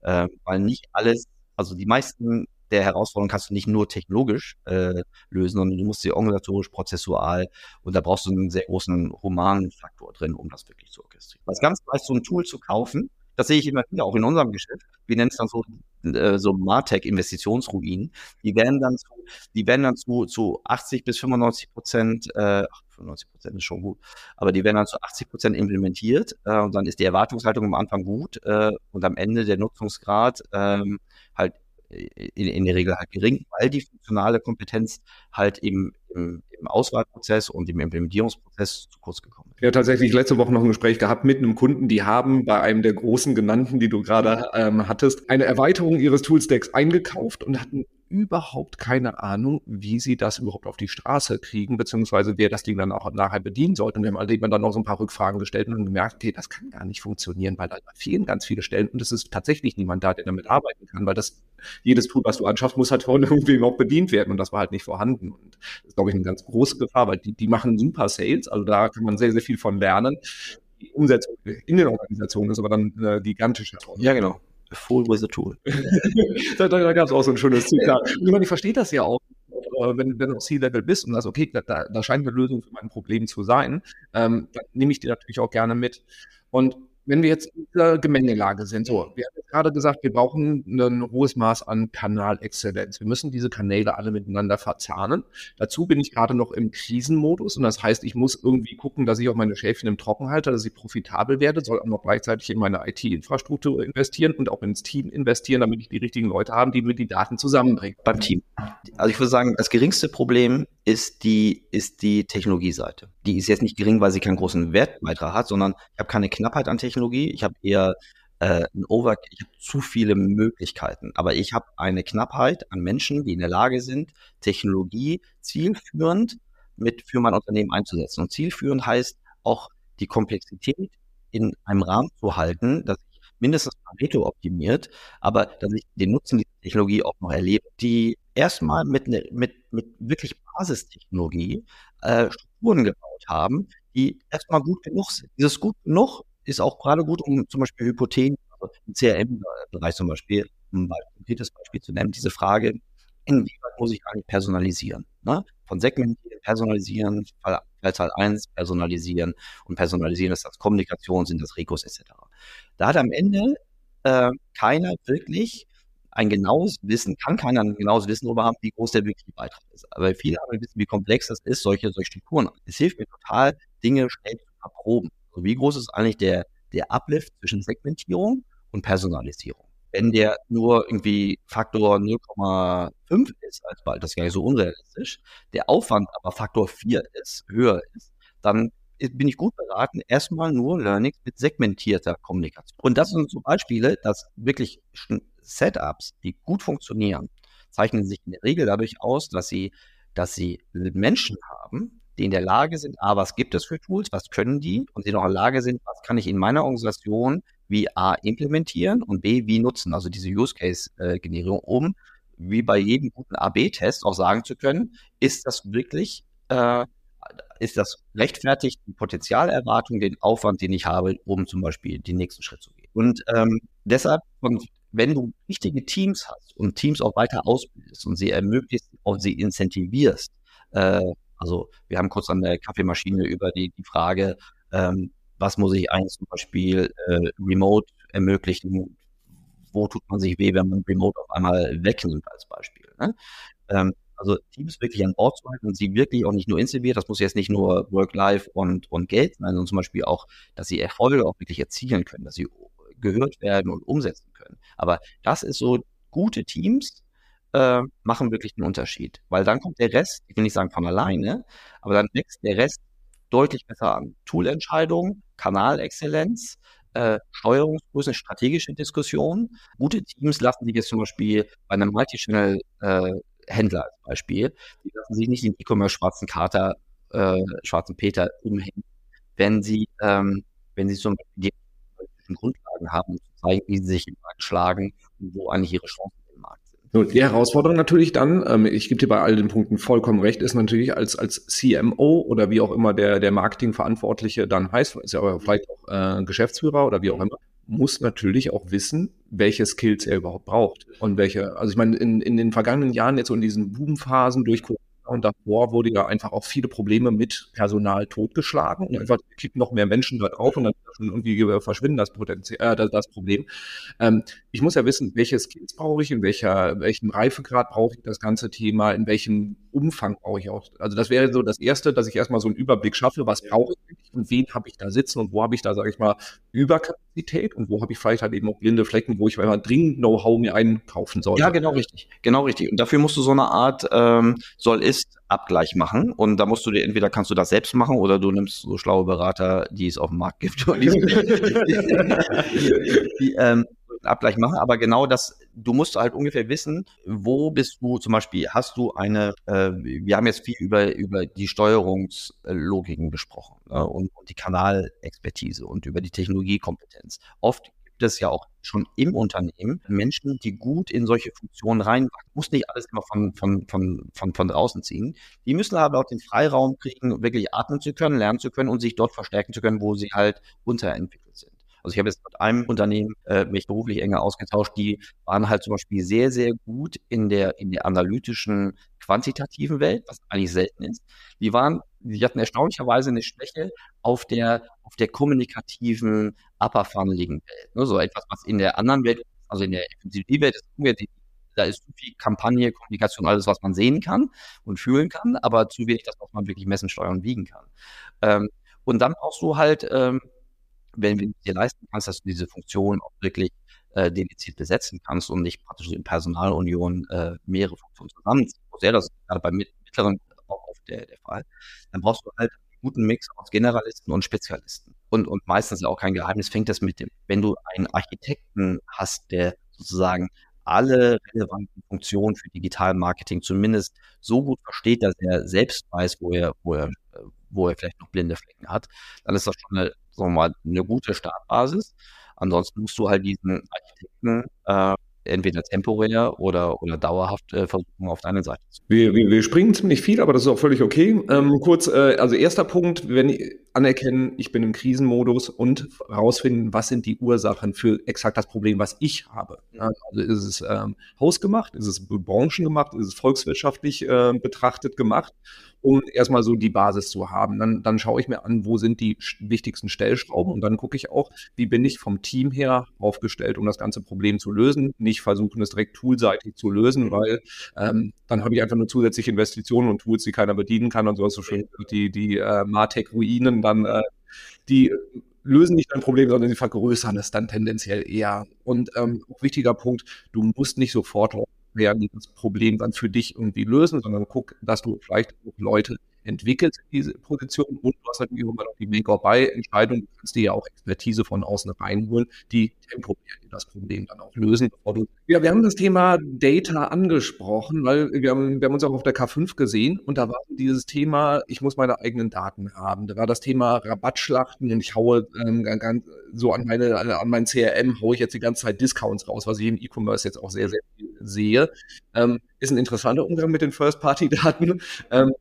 Äh, weil nicht alles, also die meisten der Herausforderungen kannst du nicht nur technologisch äh, lösen, sondern du musst sie organisatorisch, prozessual und da brauchst du einen sehr großen humanen Faktor drin, um das wirklich zu orchestrieren. Was ganz leicht so ein Tool zu kaufen, das sehe ich immer wieder, auch in unserem Geschäft. Wir nennen es dann so, äh, so Martech-Investitionsruinen. Die werden dann zu, die werden dann zu, zu 80 bis 95 Prozent, äh, 95 Prozent ist schon gut, aber die werden dann zu 80 Prozent implementiert äh, und dann ist die Erwartungshaltung am Anfang gut äh, und am Ende der Nutzungsgrad ähm, halt in, in der Regel halt gering, weil die funktionale Kompetenz halt im, im, im Auswahlprozess und im Implementierungsprozess zu kurz gekommen ist. Ja, tatsächlich letzte Woche noch ein Gespräch gehabt mit einem Kunden, die haben bei einem der großen genannten, die du gerade ähm, hattest, eine Erweiterung ihres Toolstacks eingekauft und hatten überhaupt keine Ahnung, wie sie das überhaupt auf die Straße kriegen, beziehungsweise wer das Ding dann auch nachher bedienen sollte. Und wir haben dann noch so ein paar Rückfragen gestellt und gemerkt, okay, das kann gar nicht funktionieren, weil da fehlen ganz viele Stellen und es ist tatsächlich niemand da, der damit arbeiten kann, weil das jedes Tool, was du anschaffst, muss halt von irgendwie noch bedient werden und das war halt nicht vorhanden. Und das ist, glaube ich, eine ganz große Gefahr, weil die, die machen super Sales, also da kann man sehr, sehr viel von lernen. Die Umsetzung in den Organisationen ist aber dann äh, gigantische. Ja, genau. Fool with a tool. da da, gab es auch so ein schönes Zitat. Ich meine, ich verstehe das ja auch äh, wenn, wenn du C-Level bist und sagst, okay, da, da scheint eine Lösung für mein Problem zu sein, ähm, dann nehme ich die natürlich auch gerne mit. Und wenn wir jetzt in dieser Gemengelage sind, so, wir haben jetzt gerade gesagt, wir brauchen ein hohes Maß an Kanalexzellenz. Wir müssen diese Kanäle alle miteinander verzahnen. Dazu bin ich gerade noch im Krisenmodus und das heißt, ich muss irgendwie gucken, dass ich auch meine Schäfchen im Trocken halte, dass ich profitabel werde, soll auch noch gleichzeitig in meine IT-Infrastruktur investieren und auch ins Team investieren, damit ich die richtigen Leute habe, die mir die Daten zusammenbringen. Beim Team. Also ich würde sagen, das geringste Problem ist die, ist die Technologieseite. Die ist jetzt nicht gering, weil sie keinen großen Wertbeitrag hat, sondern ich habe keine Knappheit an Technologie. Ich habe eher äh, ein Over, ich habe zu viele Möglichkeiten. Aber ich habe eine Knappheit an Menschen, die in der Lage sind, Technologie zielführend mit für mein Unternehmen einzusetzen. Und zielführend heißt auch die Komplexität in einem Rahmen zu halten, dass ich mindestens Pareto optimiert, aber dass ich den Nutzen dieser Technologie auch noch erlebe, die erstmal mit, ne, mit, mit wirklich Basistechnologie äh, Strukturen gebaut haben, die erstmal gut genug sind. Dieses gut genug ist auch gerade gut, um zum Beispiel Hypothesen, also im CRM-Bereich zum Beispiel, um ein konkretes Beispiel zu nennen, diese Frage, inwieweit muss ich eigentlich personalisieren? Ne? Von Segmentieren, personalisieren, Fallzahl 1 personalisieren und personalisieren ist das Kommunikation, sind das Rekos etc. Da hat am Ende äh, keiner wirklich ein genaues Wissen, kann keiner ein genaues Wissen darüber haben, wie groß der wirkliche Beitrag ist. Aber viele haben wissen, wie komplex das ist, solche, solche Strukturen. Es hilft mir total, Dinge schnell zu erproben. Also wie groß ist eigentlich der, der Uplift zwischen Segmentierung und Personalisierung? Wenn der nur irgendwie Faktor 0,5 ist als bald, das ist gar nicht so unrealistisch, der Aufwand aber Faktor 4 ist, höher ist, dann bin ich gut beraten, erstmal nur Learnings mit segmentierter Kommunikation. Und das sind so Beispiele, dass wirklich Setups, die gut funktionieren, zeichnen sich in der Regel dadurch aus, dass sie, dass sie Menschen haben, die in der Lage sind, A, was gibt es für Tools, was können die, und sie noch in der Lage sind, was kann ich in meiner Organisation wie A implementieren und B, wie nutzen, also diese Use-Case-Generierung, um wie bei jedem guten AB-Test auch sagen zu können, ist das wirklich äh, ist das rechtfertigt, die Potenzialerwartung, den Aufwand, den ich habe, um zum Beispiel den nächsten Schritt zu gehen. Und ähm, deshalb, und wenn du richtige Teams hast und Teams auch weiter ausbildest und sie ermöglicht und sie incentivierst, äh, also wir haben kurz an der Kaffeemaschine über die, die Frage, ähm, was muss ich eigentlich zum Beispiel äh, remote ermöglichen, wo tut man sich weh, wenn man remote auf einmal wegnimmt als Beispiel. Ne? Ähm, also Teams wirklich an Bord zu halten und sie wirklich auch nicht nur incentiviert, das muss jetzt nicht nur Work-Life und, und Geld sein, sondern zum Beispiel auch, dass sie Erfolge auch wirklich erzielen können, dass sie gehört werden und umsetzen können. Aber das ist so, gute Teams äh, machen wirklich einen Unterschied, weil dann kommt der Rest, ich will nicht sagen von alleine, aber dann wächst der Rest deutlich besser an. Toolentscheidungen, Kanalexzellenz, äh, Steuerungsgrößen, strategische Diskussionen. Gute Teams lassen sich jetzt zum Beispiel bei einem Multichannel äh, als Beispiel, die lassen sich nicht den E-Commerce schwarzen Kater, äh, schwarzen Peter umhängen, wenn sie, ähm, wenn sie zum Beispiel die Grundlagen haben, um zu zeigen, wie sie sich im Markt schlagen und wo eigentlich ihre Chancen im Markt sind. So, die Herausforderung natürlich dann, ähm, ich gebe dir bei all den Punkten vollkommen recht, ist natürlich als, als CMO oder wie auch immer der, der Marketingverantwortliche dann heißt, ist ja aber vielleicht auch äh, Geschäftsführer oder wie auch immer, muss natürlich auch wissen, welche Skills er überhaupt braucht und welche, also ich meine, in, in den vergangenen Jahren jetzt so in diesen Boomphasen durch Corona und davor wurde ja einfach auch viele Probleme mit Personal totgeschlagen und einfach kippen noch mehr Menschen da drauf und dann irgendwie verschwinden das Potenzial, äh, das Problem. Ähm, ich muss ja wissen, welche Skills brauche ich, in welcher, welchem Reifegrad brauche ich das ganze Thema, in welchem Umfang brauche ich auch. Also das wäre so das Erste, dass ich erstmal so einen Überblick schaffe, was brauche ich und wen habe ich da sitzen und wo habe ich da, sage ich mal, Überkapazität und wo habe ich vielleicht halt eben auch blinde Flecken, wo ich mal dringend Know-how mir einkaufen sollte. Ja, genau richtig. Genau richtig. Und dafür musst du so eine Art ähm, Soll-Ist-Abgleich machen. Und da musst du dir entweder kannst du das selbst machen oder du nimmst so schlaue Berater, die es auf dem Markt gibt. die, die, ähm, Abgleich machen, aber genau das, du musst halt ungefähr wissen, wo bist du zum Beispiel, hast du eine, äh, wir haben jetzt viel über, über die Steuerungslogiken gesprochen äh, und, und die Kanalexpertise und über die Technologiekompetenz. Oft gibt es ja auch schon im Unternehmen Menschen, die gut in solche Funktionen reinwachsen. Muss nicht alles immer von, von, von, von, von draußen ziehen. Die müssen aber auch den Freiraum kriegen, wirklich atmen zu können, lernen zu können und sich dort verstärken zu können, wo sie halt unterentwickelt sind. Also ich habe jetzt mit einem Unternehmen äh, mich beruflich enger ausgetauscht, die waren halt zum Beispiel sehr, sehr gut in der, in der analytischen, quantitativen Welt, was eigentlich selten ist. Die waren, die hatten erstaunlicherweise eine Schwäche auf der, auf der kommunikativen, upper funneligen Welt. Ne? So etwas, was in der anderen Welt, also in der FMCG-Welt ist da ist zu viel Kampagne, Kommunikation, alles, was man sehen kann und fühlen kann, aber zu wenig das, was man wirklich messen, steuern und wiegen kann. Ähm, und dann auch so halt ähm, wenn du dir leisten kannst, dass du diese Funktion auch wirklich äh, dediziert besetzen kannst und nicht praktisch in Personalunion äh, mehrere Funktionen zusammenziehen. Sehr, das gerade bei mittleren auch oft der, der Fall. Dann brauchst du halt einen guten Mix aus Generalisten und Spezialisten. Und, und meistens auch kein Geheimnis fängt das mit dem, wenn du einen Architekten hast, der sozusagen alle relevanten Funktionen für Digital-Marketing zumindest so gut versteht, dass er selbst weiß, wo er, wo er, wo er vielleicht noch blinde Flecken hat, dann ist das schon eine sagen wir mal, eine gute Startbasis. Ansonsten musst du halt diesen Architekten äh, entweder temporär oder, oder dauerhaft äh, versuchen, auf deine Seite zu. Wir, wir, wir springen ziemlich viel, aber das ist auch völlig okay. Ähm, kurz, äh, also erster Punkt, wenn anerkennen, ich bin im Krisenmodus und herausfinden, was sind die Ursachen für exakt das Problem, was ich habe. Also ist es ähm, hausgemacht, ist es branchengemacht, ist es volkswirtschaftlich äh, betrachtet gemacht um erstmal so die Basis zu haben. Dann, dann schaue ich mir an, wo sind die wichtigsten Stellschrauben und dann gucke ich auch, wie bin ich vom Team her aufgestellt, um das ganze Problem zu lösen. Nicht versuchen, es direkt toolseitig zu lösen, weil ähm, dann habe ich einfach nur zusätzliche Investitionen und Tools, die keiner bedienen kann und so hast du schon die, die äh, Martech-Ruinen dann, äh, die lösen nicht dein Problem, sondern sie vergrößern es dann tendenziell eher. Und ähm, wichtiger Punkt, du musst nicht sofort werden das Problem dann für dich irgendwie lösen, sondern guck, dass du vielleicht Leute entwickelst diese Position und du hast natürlich immer noch die Make-or-Buy-Entscheidung, du kannst dir ja auch Expertise von außen reinholen, die temporär das Problem dann auch lösen. ja, wir haben das Thema Data angesprochen, weil wir haben, wir haben uns auch auf der K5 gesehen und da war dieses Thema, ich muss meine eigenen Daten haben. Da war das Thema Rabattschlachten und ich haue ähm, ganz, so an meine, an mein CRM haue ich jetzt die ganze Zeit Discounts raus, was ich im E-Commerce jetzt auch sehr, sehr viel sehe. Ähm, ist ein interessanter Umgang mit den First-Party-Daten. Ähm,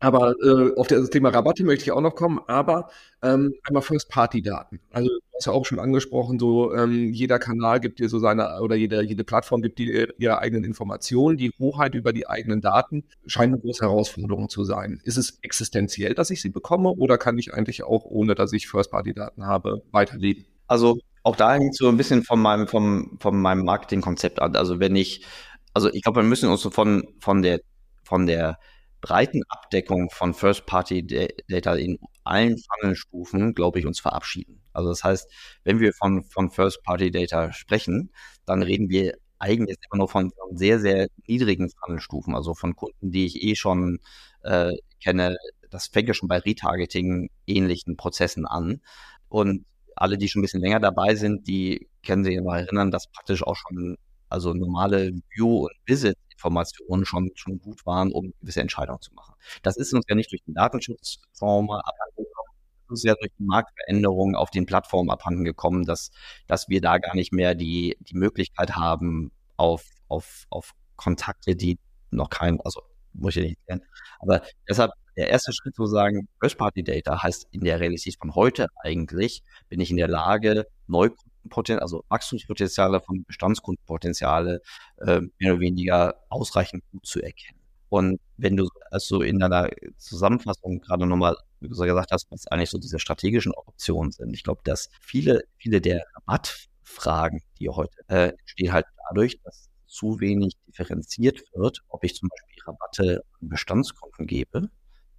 aber äh, auf das Thema Rabatte möchte ich auch noch kommen, aber ähm, einmal First-Party-Daten. Also du hast ja auch schon angesprochen, so ähm, jeder Kanal gibt dir so seine, oder jede, jede Plattform gibt dir ihre eigenen Informationen. Die Hoheit über die eigenen Daten scheint eine große Herausforderung zu sein. Ist es existenziell, dass ich sie bekomme oder kann ich eigentlich auch, ohne dass ich First-Party-Daten habe, weiterleben? Also auch da hängt so ein bisschen von meinem, vom, von meinem Marketingkonzept an. Also wenn ich, also ich glaube, wir müssen uns so von, von der, von der breiten Abdeckung von First-Party-Data in allen Funnel-Stufen, glaube ich, uns verabschieden. Also das heißt, wenn wir von, von First-Party-Data sprechen, dann reden wir eigentlich immer nur von, sehr, sehr niedrigen Funnel-Stufen, also von Kunden, die ich eh schon äh, kenne. Das fängt ja schon bei Retargeting ähnlichen Prozessen an. Und alle, die schon ein bisschen länger dabei sind, die können sich noch erinnern, dass praktisch auch schon also normale View- und Visit Informationen schon, schon gut waren, um gewisse Entscheidungen zu machen. Das ist uns ja nicht durch den Datenschutzfonds abhandengekommen, ist ja durch die Marktveränderungen auf den Plattformen abhandengekommen, dass, dass wir da gar nicht mehr die, die Möglichkeit haben, auf, auf, auf Kontakte, die noch kein, also muss ich nicht erklären. Aber deshalb der erste Schritt zu sagen, First-Party-Data heißt in der Realität von heute eigentlich, bin ich in der Lage, Neukunden Potenzial, also Wachstumspotenziale von Bestandskundenpotenziale äh, mehr oder weniger ausreichend gut zu erkennen. Und wenn du also in deiner Zusammenfassung gerade nochmal gesagt hast, was eigentlich so diese strategischen Optionen sind, ich glaube, dass viele, viele der Rabattfragen, die heute äh, entstehen, halt dadurch, dass zu wenig differenziert wird, ob ich zum Beispiel Rabatte an Bestandskunden gebe,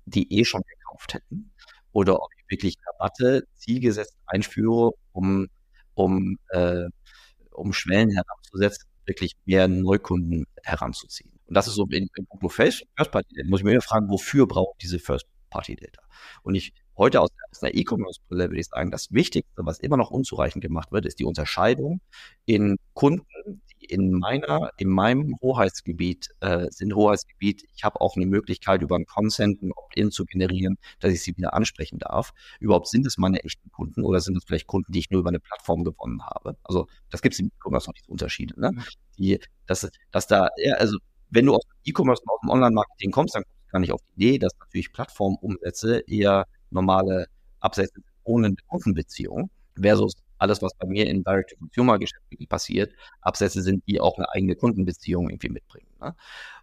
die eh schon gekauft hätten, oder ob ich wirklich Rabatte zielgesetzt einführe, um um, äh, um Schwellen heranzusetzen, wirklich mehr Neukunden heranzuziehen. Und das ist so in, in puncto First Party Data. Muss ich mir immer fragen, wofür braucht diese First Party Data? Und ich heute aus, aus einer E-Commerce-Brille würde ich sagen, das Wichtigste, was immer noch unzureichend gemacht wird, ist die Unterscheidung in Kunden, in meiner, in meinem Hoheitsgebiet äh, sind Hoheitsgebiet, ich habe auch eine Möglichkeit, über einen Consent ein Opt-in zu generieren, dass ich sie wieder ansprechen darf. Überhaupt sind es meine echten Kunden oder sind es vielleicht Kunden, die ich nur über eine Plattform gewonnen habe? Also das gibt es im E-Commerce noch nicht so Unterschiede. Ne? Die, dass, dass da, ja, also wenn du aus dem E-Commerce und aus dem Online-Marketing kommst, dann kommst du gar nicht auf die Idee, dass natürlich Plattformumsätze eher normale Absätze ohne Kundenbeziehung versus alles, was bei mir in Direct-to-Consumer-Geschäften passiert, Absätze sind, die auch eine eigene Kundenbeziehung irgendwie mitbringen. Ne?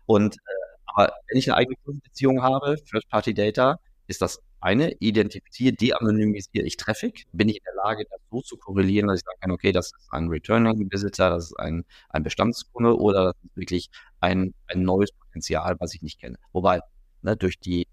Und äh, aber wenn ich eine eigene Kundenbeziehung habe, First-Party-Data, ist das eine, identifiziere, de-anonymisiere ich Traffic, bin ich in der Lage, das so zu korrelieren, dass ich sagen kann, okay, das ist ein Returning Visitor, das ist ein, ein Bestandskunde oder das ist wirklich ein, ein neues Potenzial, was ich nicht kenne. Wobei, ne, durch die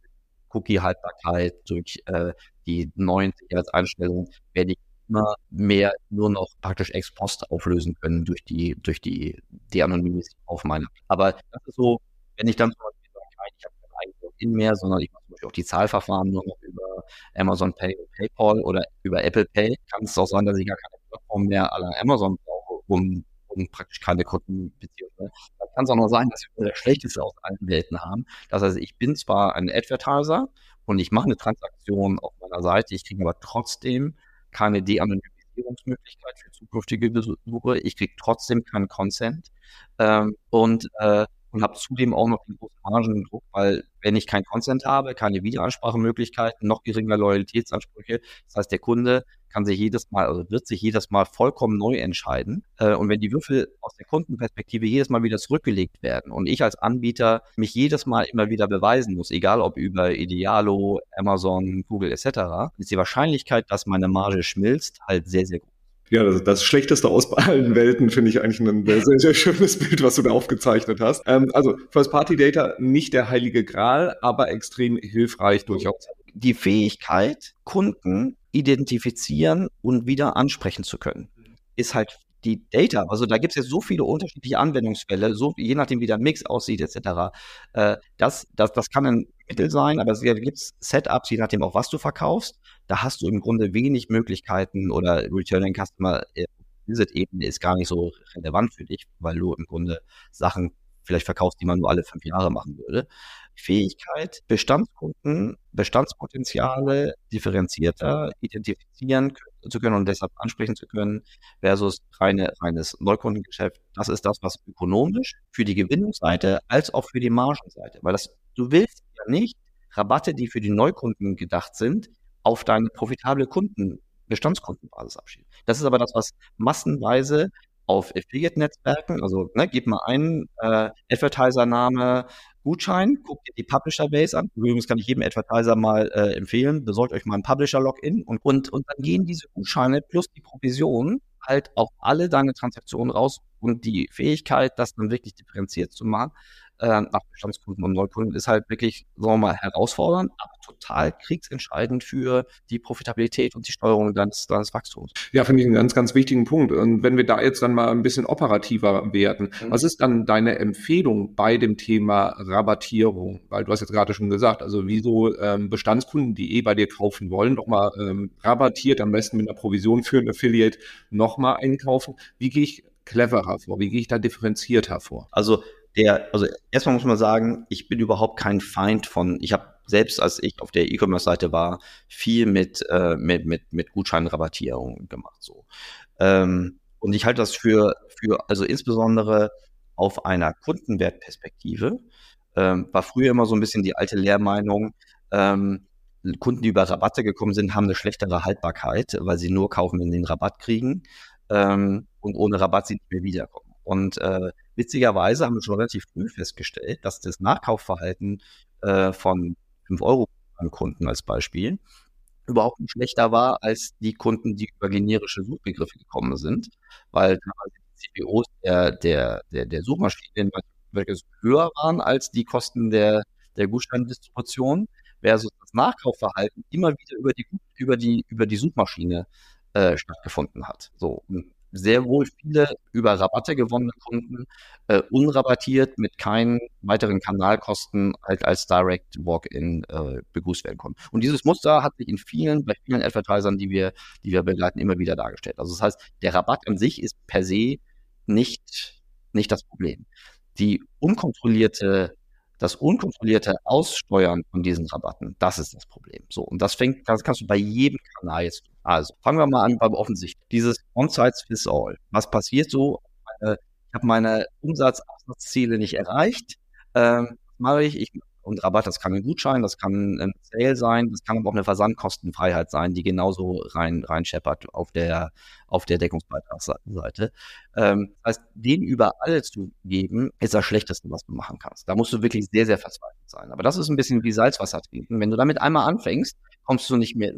Cookie-Haltbarkeit, durch äh, die neuen Sicherheitseinstellungen werde ich immer mehr nur noch praktisch ex post auflösen können durch die, durch die De-Anonymisierung auf meiner. Aber das ist so, wenn ich dann zum Beispiel sage, ich habe kein eigenes Login mehr, sondern ich mache zum Beispiel auch die Zahlverfahren nur noch über Amazon Pay und PayPal oder über Apple Pay, kann es auch sein, dass ich gar keine Plattform mehr aller Amazon brauche, um, um praktisch keine Kundenbeziehung. Ne? Kann es auch noch sein, dass wir das Schlechteste aus allen Welten haben. Das heißt, ich bin zwar ein Advertiser und ich mache eine Transaktion auf meiner Seite, ich kriege aber trotzdem keine De-Anonymisierungsmöglichkeit für zukünftige Besuche. Ich kriege trotzdem keinen Consent. Ähm, und, äh, und habe zudem auch noch den großen Margendruck, weil wenn ich kein Consent habe, keine Wiederansprachemöglichkeiten, noch geringer Loyalitätsansprüche, das heißt, der Kunde kann sich jedes Mal, also wird sich jedes Mal vollkommen neu entscheiden. Äh, und wenn die Würfel aus der Kundenperspektive jedes Mal wieder zurückgelegt werden und ich als Anbieter mich jedes Mal immer wieder beweisen muss, egal ob über Idealo, Amazon, Google etc., ist die Wahrscheinlichkeit, dass meine Marge schmilzt, halt sehr, sehr groß. Ja, das, das Schlechteste aus allen Welten finde ich eigentlich ein sehr, sehr schönes Bild, was du da aufgezeichnet hast. Ähm, also First-Party-Data nicht der heilige Gral, aber extrem hilfreich durchaus. Die Fähigkeit, Kunden identifizieren und wieder ansprechen zu können, ist halt die Data. Also da gibt es jetzt so viele unterschiedliche Anwendungsfälle, so je nachdem, wie der Mix aussieht, etc. Äh, das, das, das kann ein Mittel sein, aber es gibt Setups, je nachdem auch, was du verkaufst. Da hast du im Grunde wenig Möglichkeiten oder Returning Customer äh, Visit-Ebene ist gar nicht so relevant für dich, weil du im Grunde Sachen vielleicht verkaufst, die man nur alle fünf Jahre machen würde. Fähigkeit, Bestandskunden, Bestandspotenziale differenzierter identifizieren zu können und deshalb ansprechen zu können, versus reine, reines Neukundengeschäft. Das ist das, was ökonomisch für die Gewinnungsseite als auch für die Margenseite, weil das, du willst ja nicht Rabatte, die für die Neukunden gedacht sind, auf deine profitable Kunden, Bestandskundenbasis abschieben. Das ist aber das, was massenweise auf Affiliate-Netzwerken, also ne, gib mal einen äh, Advertiser-Name, Gutschein, guckt dir die Publisher-Base an. Übrigens kann ich jedem Advertiser mal äh, empfehlen, besorgt euch mal ein Publisher-Login und, und, und dann gehen diese Gutscheine plus die Provision halt auf alle deine Transaktionen raus und die Fähigkeit, das dann wirklich differenziert zu machen, äh, nach Bestandskunden und Neukunden ist halt wirklich, sagen wir mal, herausfordernd, aber total kriegsentscheidend für die Profitabilität und die Steuerung deines, deines Wachstums. Ja, finde ich einen ganz, ganz wichtigen Punkt. Und wenn wir da jetzt dann mal ein bisschen operativer werden, mhm. was ist dann deine Empfehlung bei dem Thema Rabattierung? Weil du hast jetzt gerade schon gesagt, also wieso ähm, Bestandskunden, die eh bei dir kaufen wollen, nochmal ähm, rabattiert, am besten mit einer Provision für ein Affiliate nochmal einkaufen. Wie gehe ich cleverer vor? Wie gehe ich da differenziert hervor? Also der, also erstmal muss man sagen, ich bin überhaupt kein Feind von, ich habe selbst als ich auf der E-Commerce-Seite war, viel mit, äh, mit, mit, mit Gutscheinrabattierung gemacht. So. Ähm, und ich halte das für, für, also insbesondere auf einer Kundenwertperspektive, ähm, war früher immer so ein bisschen die alte Lehrmeinung, ähm, Kunden, die über Rabatte gekommen sind, haben eine schlechtere Haltbarkeit, weil sie nur kaufen, wenn sie den Rabatt kriegen ähm, und ohne Rabatt sie nicht mehr wiederkommen. Und äh, witzigerweise haben wir schon relativ früh festgestellt, dass das Nachkaufverhalten äh, von 5 Euro an Kunden als Beispiel überhaupt nicht schlechter war als die Kunden, die über generische Suchbegriffe gekommen sind, weil die CPOs der, der, der, der Suchmaschinen höher waren als die Kosten der, der Gutscheindistribution, versus das Nachkaufverhalten immer wieder über die, über die, über die Suchmaschine äh, stattgefunden hat. So, und sehr wohl viele über Rabatte gewonnene Kunden äh, unrabattiert mit keinen weiteren Kanalkosten halt als Direct Walk-in äh, begrüßt werden konnten. Und dieses Muster hat sich in vielen, bei vielen Advertisern, die wir, die wir begleiten, immer wieder dargestellt. Also das heißt, der Rabatt an sich ist per se nicht, nicht das Problem. Die unkontrollierte das unkontrollierte Aussteuern von diesen Rabatten, das ist das Problem. So, und das fängt, das kannst du bei jedem Kanal jetzt. Also, fangen wir mal an beim Offensichtlichen. Dieses On-Site Fits All. Was passiert so? ich habe meine Umsatzabsatzziele nicht erreicht. Ähm, was mache ich? Ich und Rabatt, das kann ein Gutschein, das kann ein Sale sein, das kann aber auch eine Versandkostenfreiheit sein, die genauso rein, rein scheppert auf der, auf der Deckungsbeitragsseite. Ähm, das heißt, den überall zu geben, ist das Schlechteste, was du machen kannst. Da musst du wirklich sehr, sehr verzweifelt sein. Aber das ist ein bisschen wie Salzwasser trinken. Wenn du damit einmal anfängst, kommst du nicht mehr.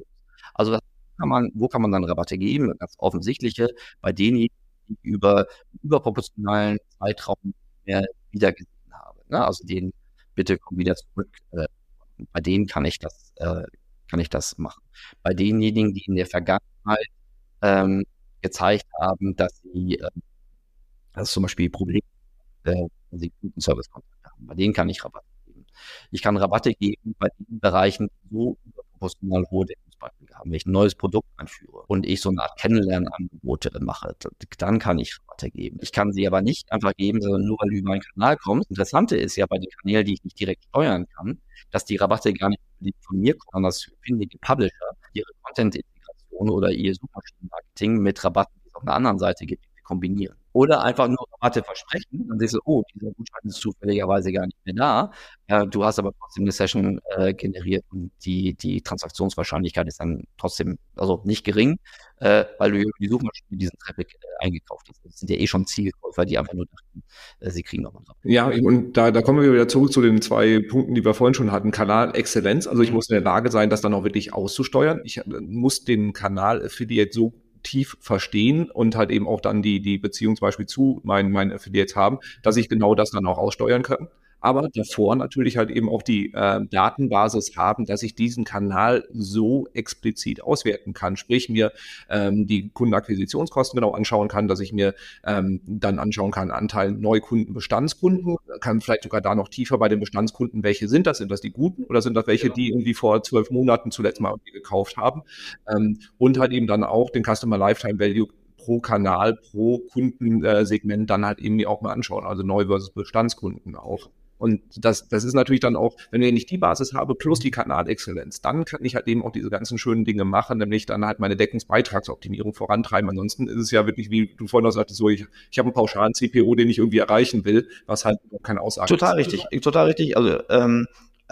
Also kann man, wo kann man dann Rabatte geben? Ganz offensichtliche, bei denjenigen, die über überproportionalen Zeitraum mehr wiedergesehen haben. Ne? Also den bitte komm wieder zurück. Äh, bei denen kann ich das, äh, kann ich das machen. Bei denjenigen, die in der Vergangenheit ähm, gezeigt haben, dass sie, äh, das ist zum Beispiel Problem, äh, wenn sie guten Service-Kontakt haben, bei denen kann ich Rabatte geben. Ich kann Rabatte geben bei den Bereichen, so überproportional hohe Deckungsbeiträge haben. Wenn ich ein neues Produkt einführe und ich so eine Art Kennenlernangebote mache, dann kann ich Rabatte geben. Ich kann sie aber nicht einfach geben, sondern nur weil du über meinen Kanal kommst. Interessante ist ja bei den Kanälen, die ich nicht direkt steuern kann, dass die Rabatte gar nicht von mir kommen, sondern das finden die Publisher ihre Content-Integration oder ihr Suchmaschinenmarketing mit Rabatten, die es auf einer anderen Seite gibt, kombinieren. oder einfach nur Rabatte versprechen. Dann siehst du, oh, dieser Gutschein ist zufälligerweise gar nicht mehr da. Äh, du hast aber trotzdem eine Session äh, generiert und die, die Transaktionswahrscheinlichkeit ist dann trotzdem, also nicht gering, äh, weil du über die Suchmaschine diesen Traffic äh, eingekauft hast. Das sind ja eh schon Zielkäufer, die einfach nur dachten, äh, sie kriegen noch was. Ja, und da, da kommen wir wieder zurück zu den zwei Punkten, die wir vorhin schon hatten. Kanal-Exzellenz. Also ich muss in der Lage sein, das dann auch wirklich auszusteuern. Ich äh, muss den Kanal Affiliate so tief verstehen und halt eben auch dann die, die Beziehung zum Beispiel zu meinen, meinen Affiliates haben, dass ich genau das dann auch aussteuern kann aber davor natürlich halt eben auch die äh, Datenbasis haben, dass ich diesen Kanal so explizit auswerten kann. Sprich, mir ähm, die Kundenakquisitionskosten genau anschauen kann, dass ich mir ähm, dann anschauen kann, Anteil Neukunden, Bestandskunden, kann vielleicht sogar da noch tiefer bei den Bestandskunden, welche sind das? Sind das die guten oder sind das welche, genau. die irgendwie vor zwölf Monaten zuletzt mal gekauft haben? Ähm, und halt eben dann auch den Customer Lifetime Value pro Kanal, pro Kundensegment dann halt eben auch mal anschauen, also Neu- versus Bestandskunden auch. Und das, das ist natürlich dann auch, wenn ich die Basis habe, plus die Kanalexzellenz, dann kann ich halt eben auch diese ganzen schönen Dinge machen, nämlich dann halt meine Deckungsbeitragsoptimierung vorantreiben. Ansonsten ist es ja wirklich, wie du vorhin auch sagtest, so, ich, ich habe einen pauschalen CPO, den ich irgendwie erreichen will, was halt keine Aussage Total ist. richtig, total richtig. Also ähm,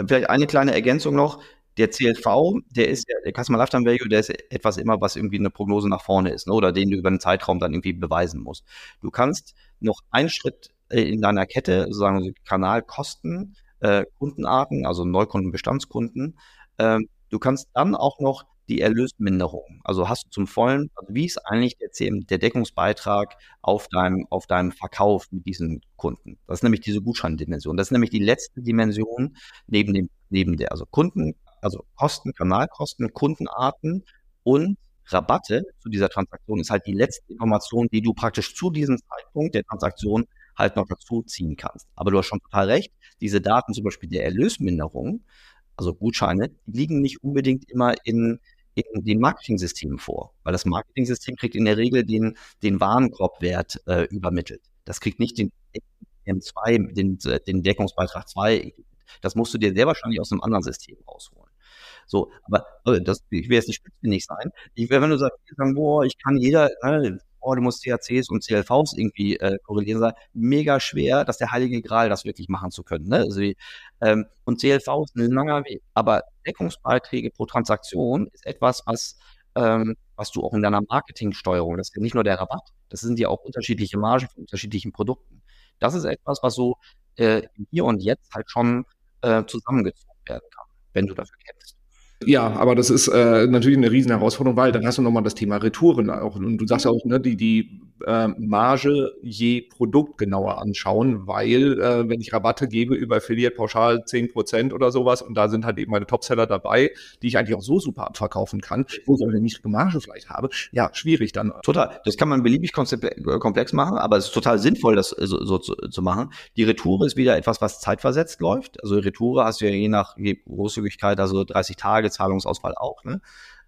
vielleicht eine kleine Ergänzung noch. Der CLV, der ist ja, der Customer Lifetime Value, der ist etwas immer, was irgendwie eine Prognose nach vorne ist, ne, oder den du über einen Zeitraum dann irgendwie beweisen musst. Du kannst noch einen Schritt in deiner Kette, sozusagen Kanalkosten, äh, Kundenarten, also Neukunden, Bestandskunden. Ähm, du kannst dann auch noch die Erlösminderung, also hast du zum vollen, also wie ist eigentlich der, CM, der Deckungsbeitrag auf deinem, auf deinem Verkauf mit diesen Kunden? Das ist nämlich diese Gutscheindimension. Das ist nämlich die letzte Dimension neben dem, neben der, also Kunden, also Kosten, Kanalkosten, Kundenarten und Rabatte zu dieser Transaktion ist halt die letzte Information, die du praktisch zu diesem Zeitpunkt der Transaktion halt noch dazu ziehen kannst. Aber du hast schon total recht, diese Daten zum Beispiel der Erlösminderung, also Gutscheine, liegen nicht unbedingt immer in, in den Marketing-Systemen vor, weil das Marketing-System kriegt in der Regel den, den Warenkorbwert äh, übermittelt. Das kriegt nicht den M2, den, den Deckungsbeitrag 2. Das musst du dir sehr wahrscheinlich aus einem anderen System rausholen. So, aber also das, ich will jetzt nicht spitzfindig sein. Ich, wenn du sagst, ich kann jeder, ne, oh, du musst CACs und CLVs irgendwie äh, korrelieren, sei mega schwer, dass der heilige Gral das wirklich machen zu können. Ne? Also, ähm, und CLV ist ein langer Weg. Aber Deckungsbeiträge pro Transaktion ist etwas, was, ähm, was du auch in deiner Marketingsteuerung, das ist ja nicht nur der Rabatt, das sind ja auch unterschiedliche Margen von unterschiedlichen Produkten. Das ist etwas, was so äh, hier und jetzt halt schon äh, zusammengezogen werden kann, wenn du dafür kämpfst. Ja, aber das ist äh, natürlich eine riesen Herausforderung, weil dann hast du nochmal das Thema Retouren auch. Und du sagst ja auch, ne, die, die äh, Marge je Produkt genauer anschauen, weil äh, wenn ich Rabatte gebe über Affiliate pauschal 10% oder sowas und da sind halt eben meine Topseller dabei, die ich eigentlich auch so super abverkaufen kann, wo ich aber eine niedrige Marge vielleicht habe, ja, schwierig dann. Total. Das kann man beliebig äh, komplex machen, aber es ist total sinnvoll, das so, so zu, zu machen. Die Retoure ist wieder etwas, was zeitversetzt läuft. Also Retoure hast du ja je nach Großzügigkeit, also 30 Tage Zahlungsausfall auch. Ne?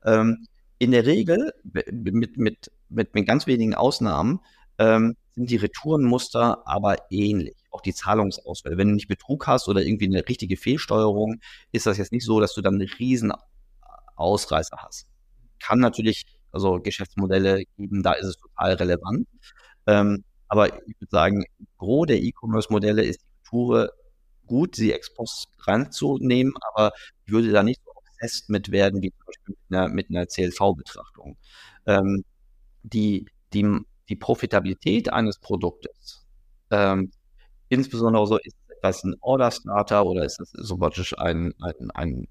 Ähm, in der Regel, mit, mit, mit, mit ganz wenigen Ausnahmen, ähm, sind die Retourenmuster aber ähnlich. Auch die Zahlungsausfälle. Wenn du nicht Betrug hast oder irgendwie eine richtige Fehlsteuerung, ist das jetzt nicht so, dass du dann einen riesen Ausreißer hast. Kann natürlich also Geschäftsmodelle geben, da ist es total relevant. Ähm, aber ich würde sagen, Gros der E-Commerce-Modelle ist die Retoure gut, sie ex post reinzunehmen, aber ich würde da nicht obsessed mit werden, wie zum Beispiel mit einer, einer CLV-Betrachtung. Ähm, die, die, die Profitabilität eines Produktes, ähm, insbesondere so, ist das ein Order Starter oder ist das so praktisch ein, ein, ein,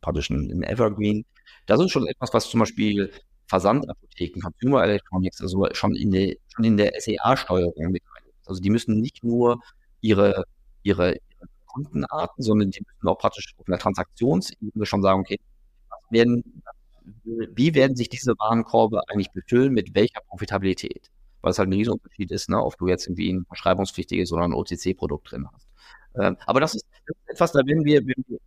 praktisch ein Evergreen? Das ist schon etwas, was zum Beispiel Versandapotheken, Consumer Electronics, also schon in der, schon in der SEA-Steuerung mit Also die müssen nicht nur ihre, ihre, Kundenarten, sondern die müssen auch praktisch auf einer Transaktionsebene schon sagen, okay, werden, wie werden sich diese Warenkorbe eigentlich befüllen, mit welcher Profitabilität? Weil es halt ein Riesenunterschied ist, ne, ob du jetzt irgendwie ein verschreibungspflichtiges oder ein OTC-Produkt drin hast. Ähm, aber das ist, etwas, da werden wir, wenn wir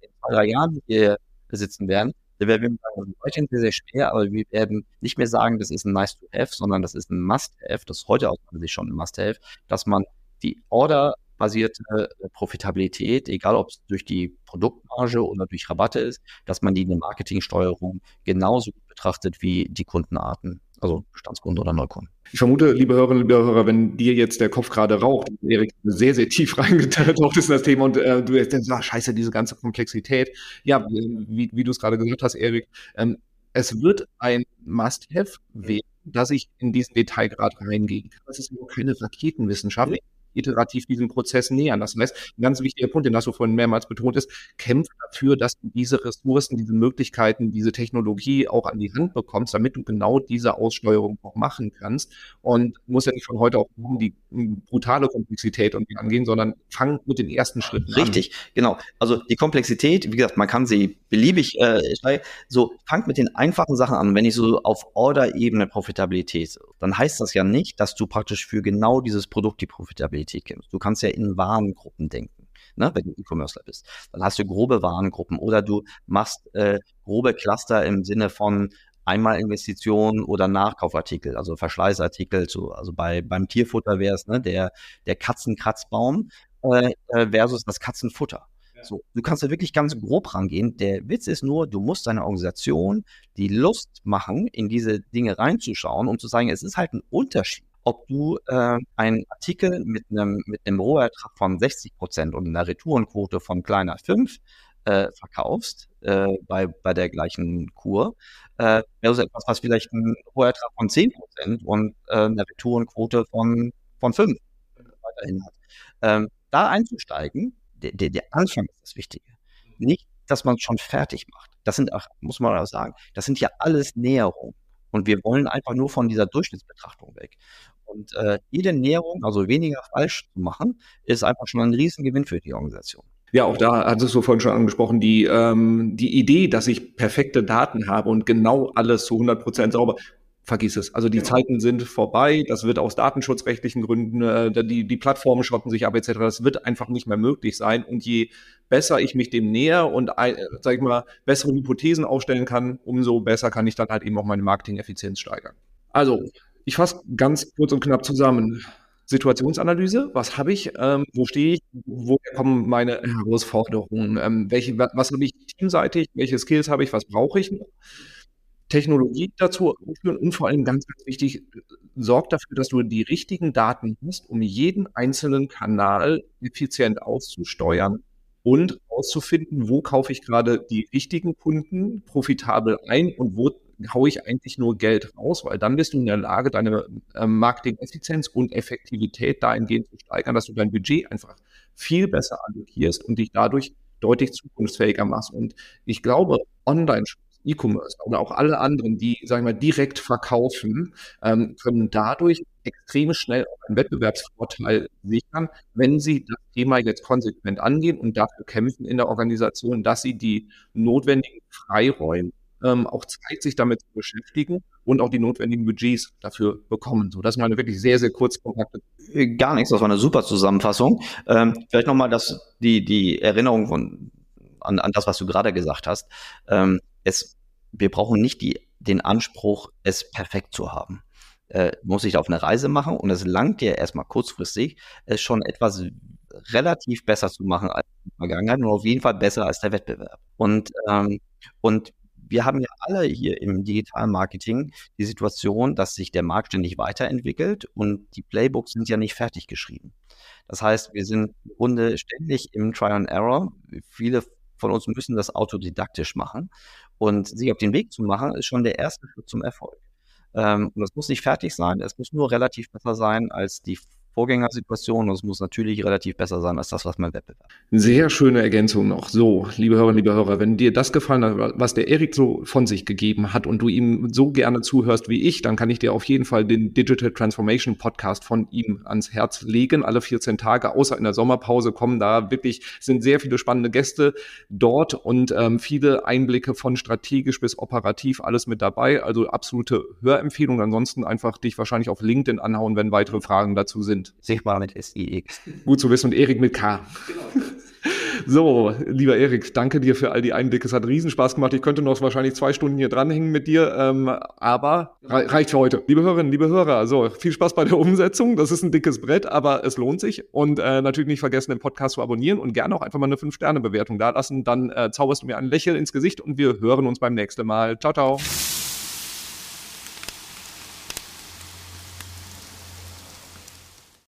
in zwei, drei Jahren hier sitzen werden, da werden wir sagen, heute sehr, sehr schwer, aber wir werden nicht mehr sagen, das ist ein nice to have, sondern das ist ein must have, das ist heute aus meiner Sicht schon ein must have, dass man die Order basierte äh, Profitabilität, egal ob es durch die Produktmarge oder durch Rabatte ist, dass man die in der Marketingsteuerung genauso betrachtet wie die Kundenarten Also Bestandskunden oder Neukunden. Ich vermute, liebe Hörerinnen, liebe Hörer, wenn dir jetzt der Kopf gerade raucht, Erik sehr, sehr tief reingetaucht ist in das Thema und äh, du denkst, ah, scheiße, diese ganze Komplexität. Ja, wie, wie du es gerade gesagt hast, Erik, ähm, es wird ein Must-Have werden, dass ich in diesen Detailgrad reingehen kann. Das ist nur keine Raketenwissenschaft iterativ diesen Prozess nähern. Das heißt, ein ganz wichtiger Punkt, den hast du vorhin mehrmals betont, ist, kämpf dafür, dass du diese Ressourcen, diese Möglichkeiten, diese Technologie auch an die Hand bekommst, damit du genau diese Aussteuerung auch machen kannst. Und muss ja nicht von heute auf morgen die brutale Komplexität irgendwie angehen, sondern fang mit den ersten Schritten an. Richtig, genau. Also die Komplexität, wie gesagt, man kann sie beliebig äh, so fangt mit den einfachen Sachen an. Wenn ich so auf Order-Ebene Profitabilität, dann heißt das ja nicht, dass du praktisch für genau dieses Produkt die Profitabilität Kennst. Du kannst ja in Warengruppen denken. Ne, wenn du E-Commercer bist, dann hast du grobe Warengruppen oder du machst äh, grobe Cluster im Sinne von einmal Investitionen oder Nachkaufartikel, also Verschleißartikel, so, also bei, beim Tierfutter wäre es ne, der, der Katzenkratzbaum äh, äh, versus das Katzenfutter. So, du kannst da wirklich ganz grob rangehen. Der Witz ist nur, du musst deiner Organisation die Lust machen, in diese Dinge reinzuschauen, um zu sagen, es ist halt ein Unterschied ob du äh, einen Artikel mit einem, mit einem Rohertrag von 60 Prozent und einer Retourenquote von kleiner 5 äh, verkaufst äh, bei, bei der gleichen Kur, äh, versus etwas, was vielleicht einen Rohertrag von 10 Prozent und äh, eine Retourenquote von, von 5 weiterhin hat. Ähm, da einzusteigen, der, der, der Anfang ist das Wichtige. Nicht, dass man es schon fertig macht. Das sind auch, muss man auch sagen, das sind ja alles Näherungen. Und wir wollen einfach nur von dieser Durchschnittsbetrachtung weg. Und äh, jede Näherung, also weniger falsch zu machen, ist einfach schon ein Riesengewinn für die Organisation. Ja, auch da hattest du vorhin schon angesprochen, die, ähm, die Idee, dass ich perfekte Daten habe und genau alles zu 100 Prozent sauber, vergiss es. Also die genau. Zeiten sind vorbei. Das wird aus datenschutzrechtlichen Gründen, äh, die, die Plattformen schotten sich ab etc. Das wird einfach nicht mehr möglich sein. Und je besser ich mich dem näher und, äh, sag ich mal, bessere Hypothesen aufstellen kann, umso besser kann ich dann halt eben auch meine Marketing-Effizienz steigern. Also, ich fasse ganz kurz und knapp zusammen. Situationsanalyse, was habe ich, ähm, wo stehe ich, woher kommen meine Herausforderungen, ähm, welche, was habe ich teamseitig, welche Skills habe ich, was brauche ich noch? Technologie dazu aufführen und vor allem ganz, ganz wichtig, sorgt dafür, dass du die richtigen Daten hast, um jeden einzelnen Kanal effizient auszusteuern und auszufinden, wo kaufe ich gerade die richtigen Kunden profitabel ein und wo haue ich eigentlich nur Geld raus, weil dann bist du in der Lage, deine äh, Marketing-Effizienz und Effektivität dahingehend zu steigern, dass du dein Budget einfach viel besser allokierst und dich dadurch deutlich zukunftsfähiger machst. Und ich glaube, Online-Shops E-Commerce oder auch alle anderen, die, sagen wir mal, direkt verkaufen, ähm, können dadurch extrem schnell einen Wettbewerbsvorteil sichern, wenn sie das Thema jetzt konsequent angehen und dafür kämpfen in der Organisation, dass sie die notwendigen Freiräume ähm, auch Zeit, sich damit zu beschäftigen und auch die notwendigen Budgets dafür bekommen. So, das ist mal eine wirklich sehr, sehr kurz kompakte. Äh, gar nichts, das war eine super Zusammenfassung. Ähm, vielleicht nochmal die, die Erinnerung von, an, an das, was du gerade gesagt hast. Ähm, es, wir brauchen nicht die, den Anspruch, es perfekt zu haben. Äh, muss ich auf eine Reise machen und es langt dir erstmal kurzfristig, es schon etwas relativ besser zu machen als in der Vergangenheit und auf jeden Fall besser als der Wettbewerb. Und, ähm, und wir haben ja alle hier im digitalen Marketing die Situation, dass sich der Markt ständig weiterentwickelt und die Playbooks sind ja nicht fertig geschrieben. Das heißt, wir sind im Grunde ständig im Try and Error. Viele von uns müssen das autodidaktisch machen. Und sich auf den Weg zu machen, ist schon der erste Schritt zum Erfolg. Ähm, und das muss nicht fertig sein, es muss nur relativ besser sein als die Vorgängersituation und es muss natürlich relativ besser sein als das, was man Wettbewerb. Sehr schöne Ergänzung noch. So, liebe Hörerinnen, liebe Hörer, wenn dir das gefallen hat, was der Erik so von sich gegeben hat und du ihm so gerne zuhörst wie ich, dann kann ich dir auf jeden Fall den Digital Transformation Podcast von ihm ans Herz legen. Alle 14 Tage, außer in der Sommerpause, kommen da wirklich, sind sehr viele spannende Gäste dort und ähm, viele Einblicke von strategisch bis operativ, alles mit dabei. Also absolute Hörempfehlung. Ansonsten einfach dich wahrscheinlich auf LinkedIn anhauen, wenn weitere Fragen dazu sind sind. Sichtbar mit SIX. Gut zu wissen und Erik mit K. Genau. So, lieber Erik, danke dir für all die Einblicke. Es hat Riesenspaß gemacht. Ich könnte noch wahrscheinlich zwei Stunden hier dranhängen mit dir, ähm, aber reicht für heute. Liebe Hörerinnen, liebe Hörer, so viel Spaß bei der Umsetzung. Das ist ein dickes Brett, aber es lohnt sich. Und äh, natürlich nicht vergessen, den Podcast zu abonnieren und gerne auch einfach mal eine 5-Sterne-Bewertung da lassen. Dann äh, zauberst du mir ein Lächeln ins Gesicht und wir hören uns beim nächsten Mal. Ciao, ciao.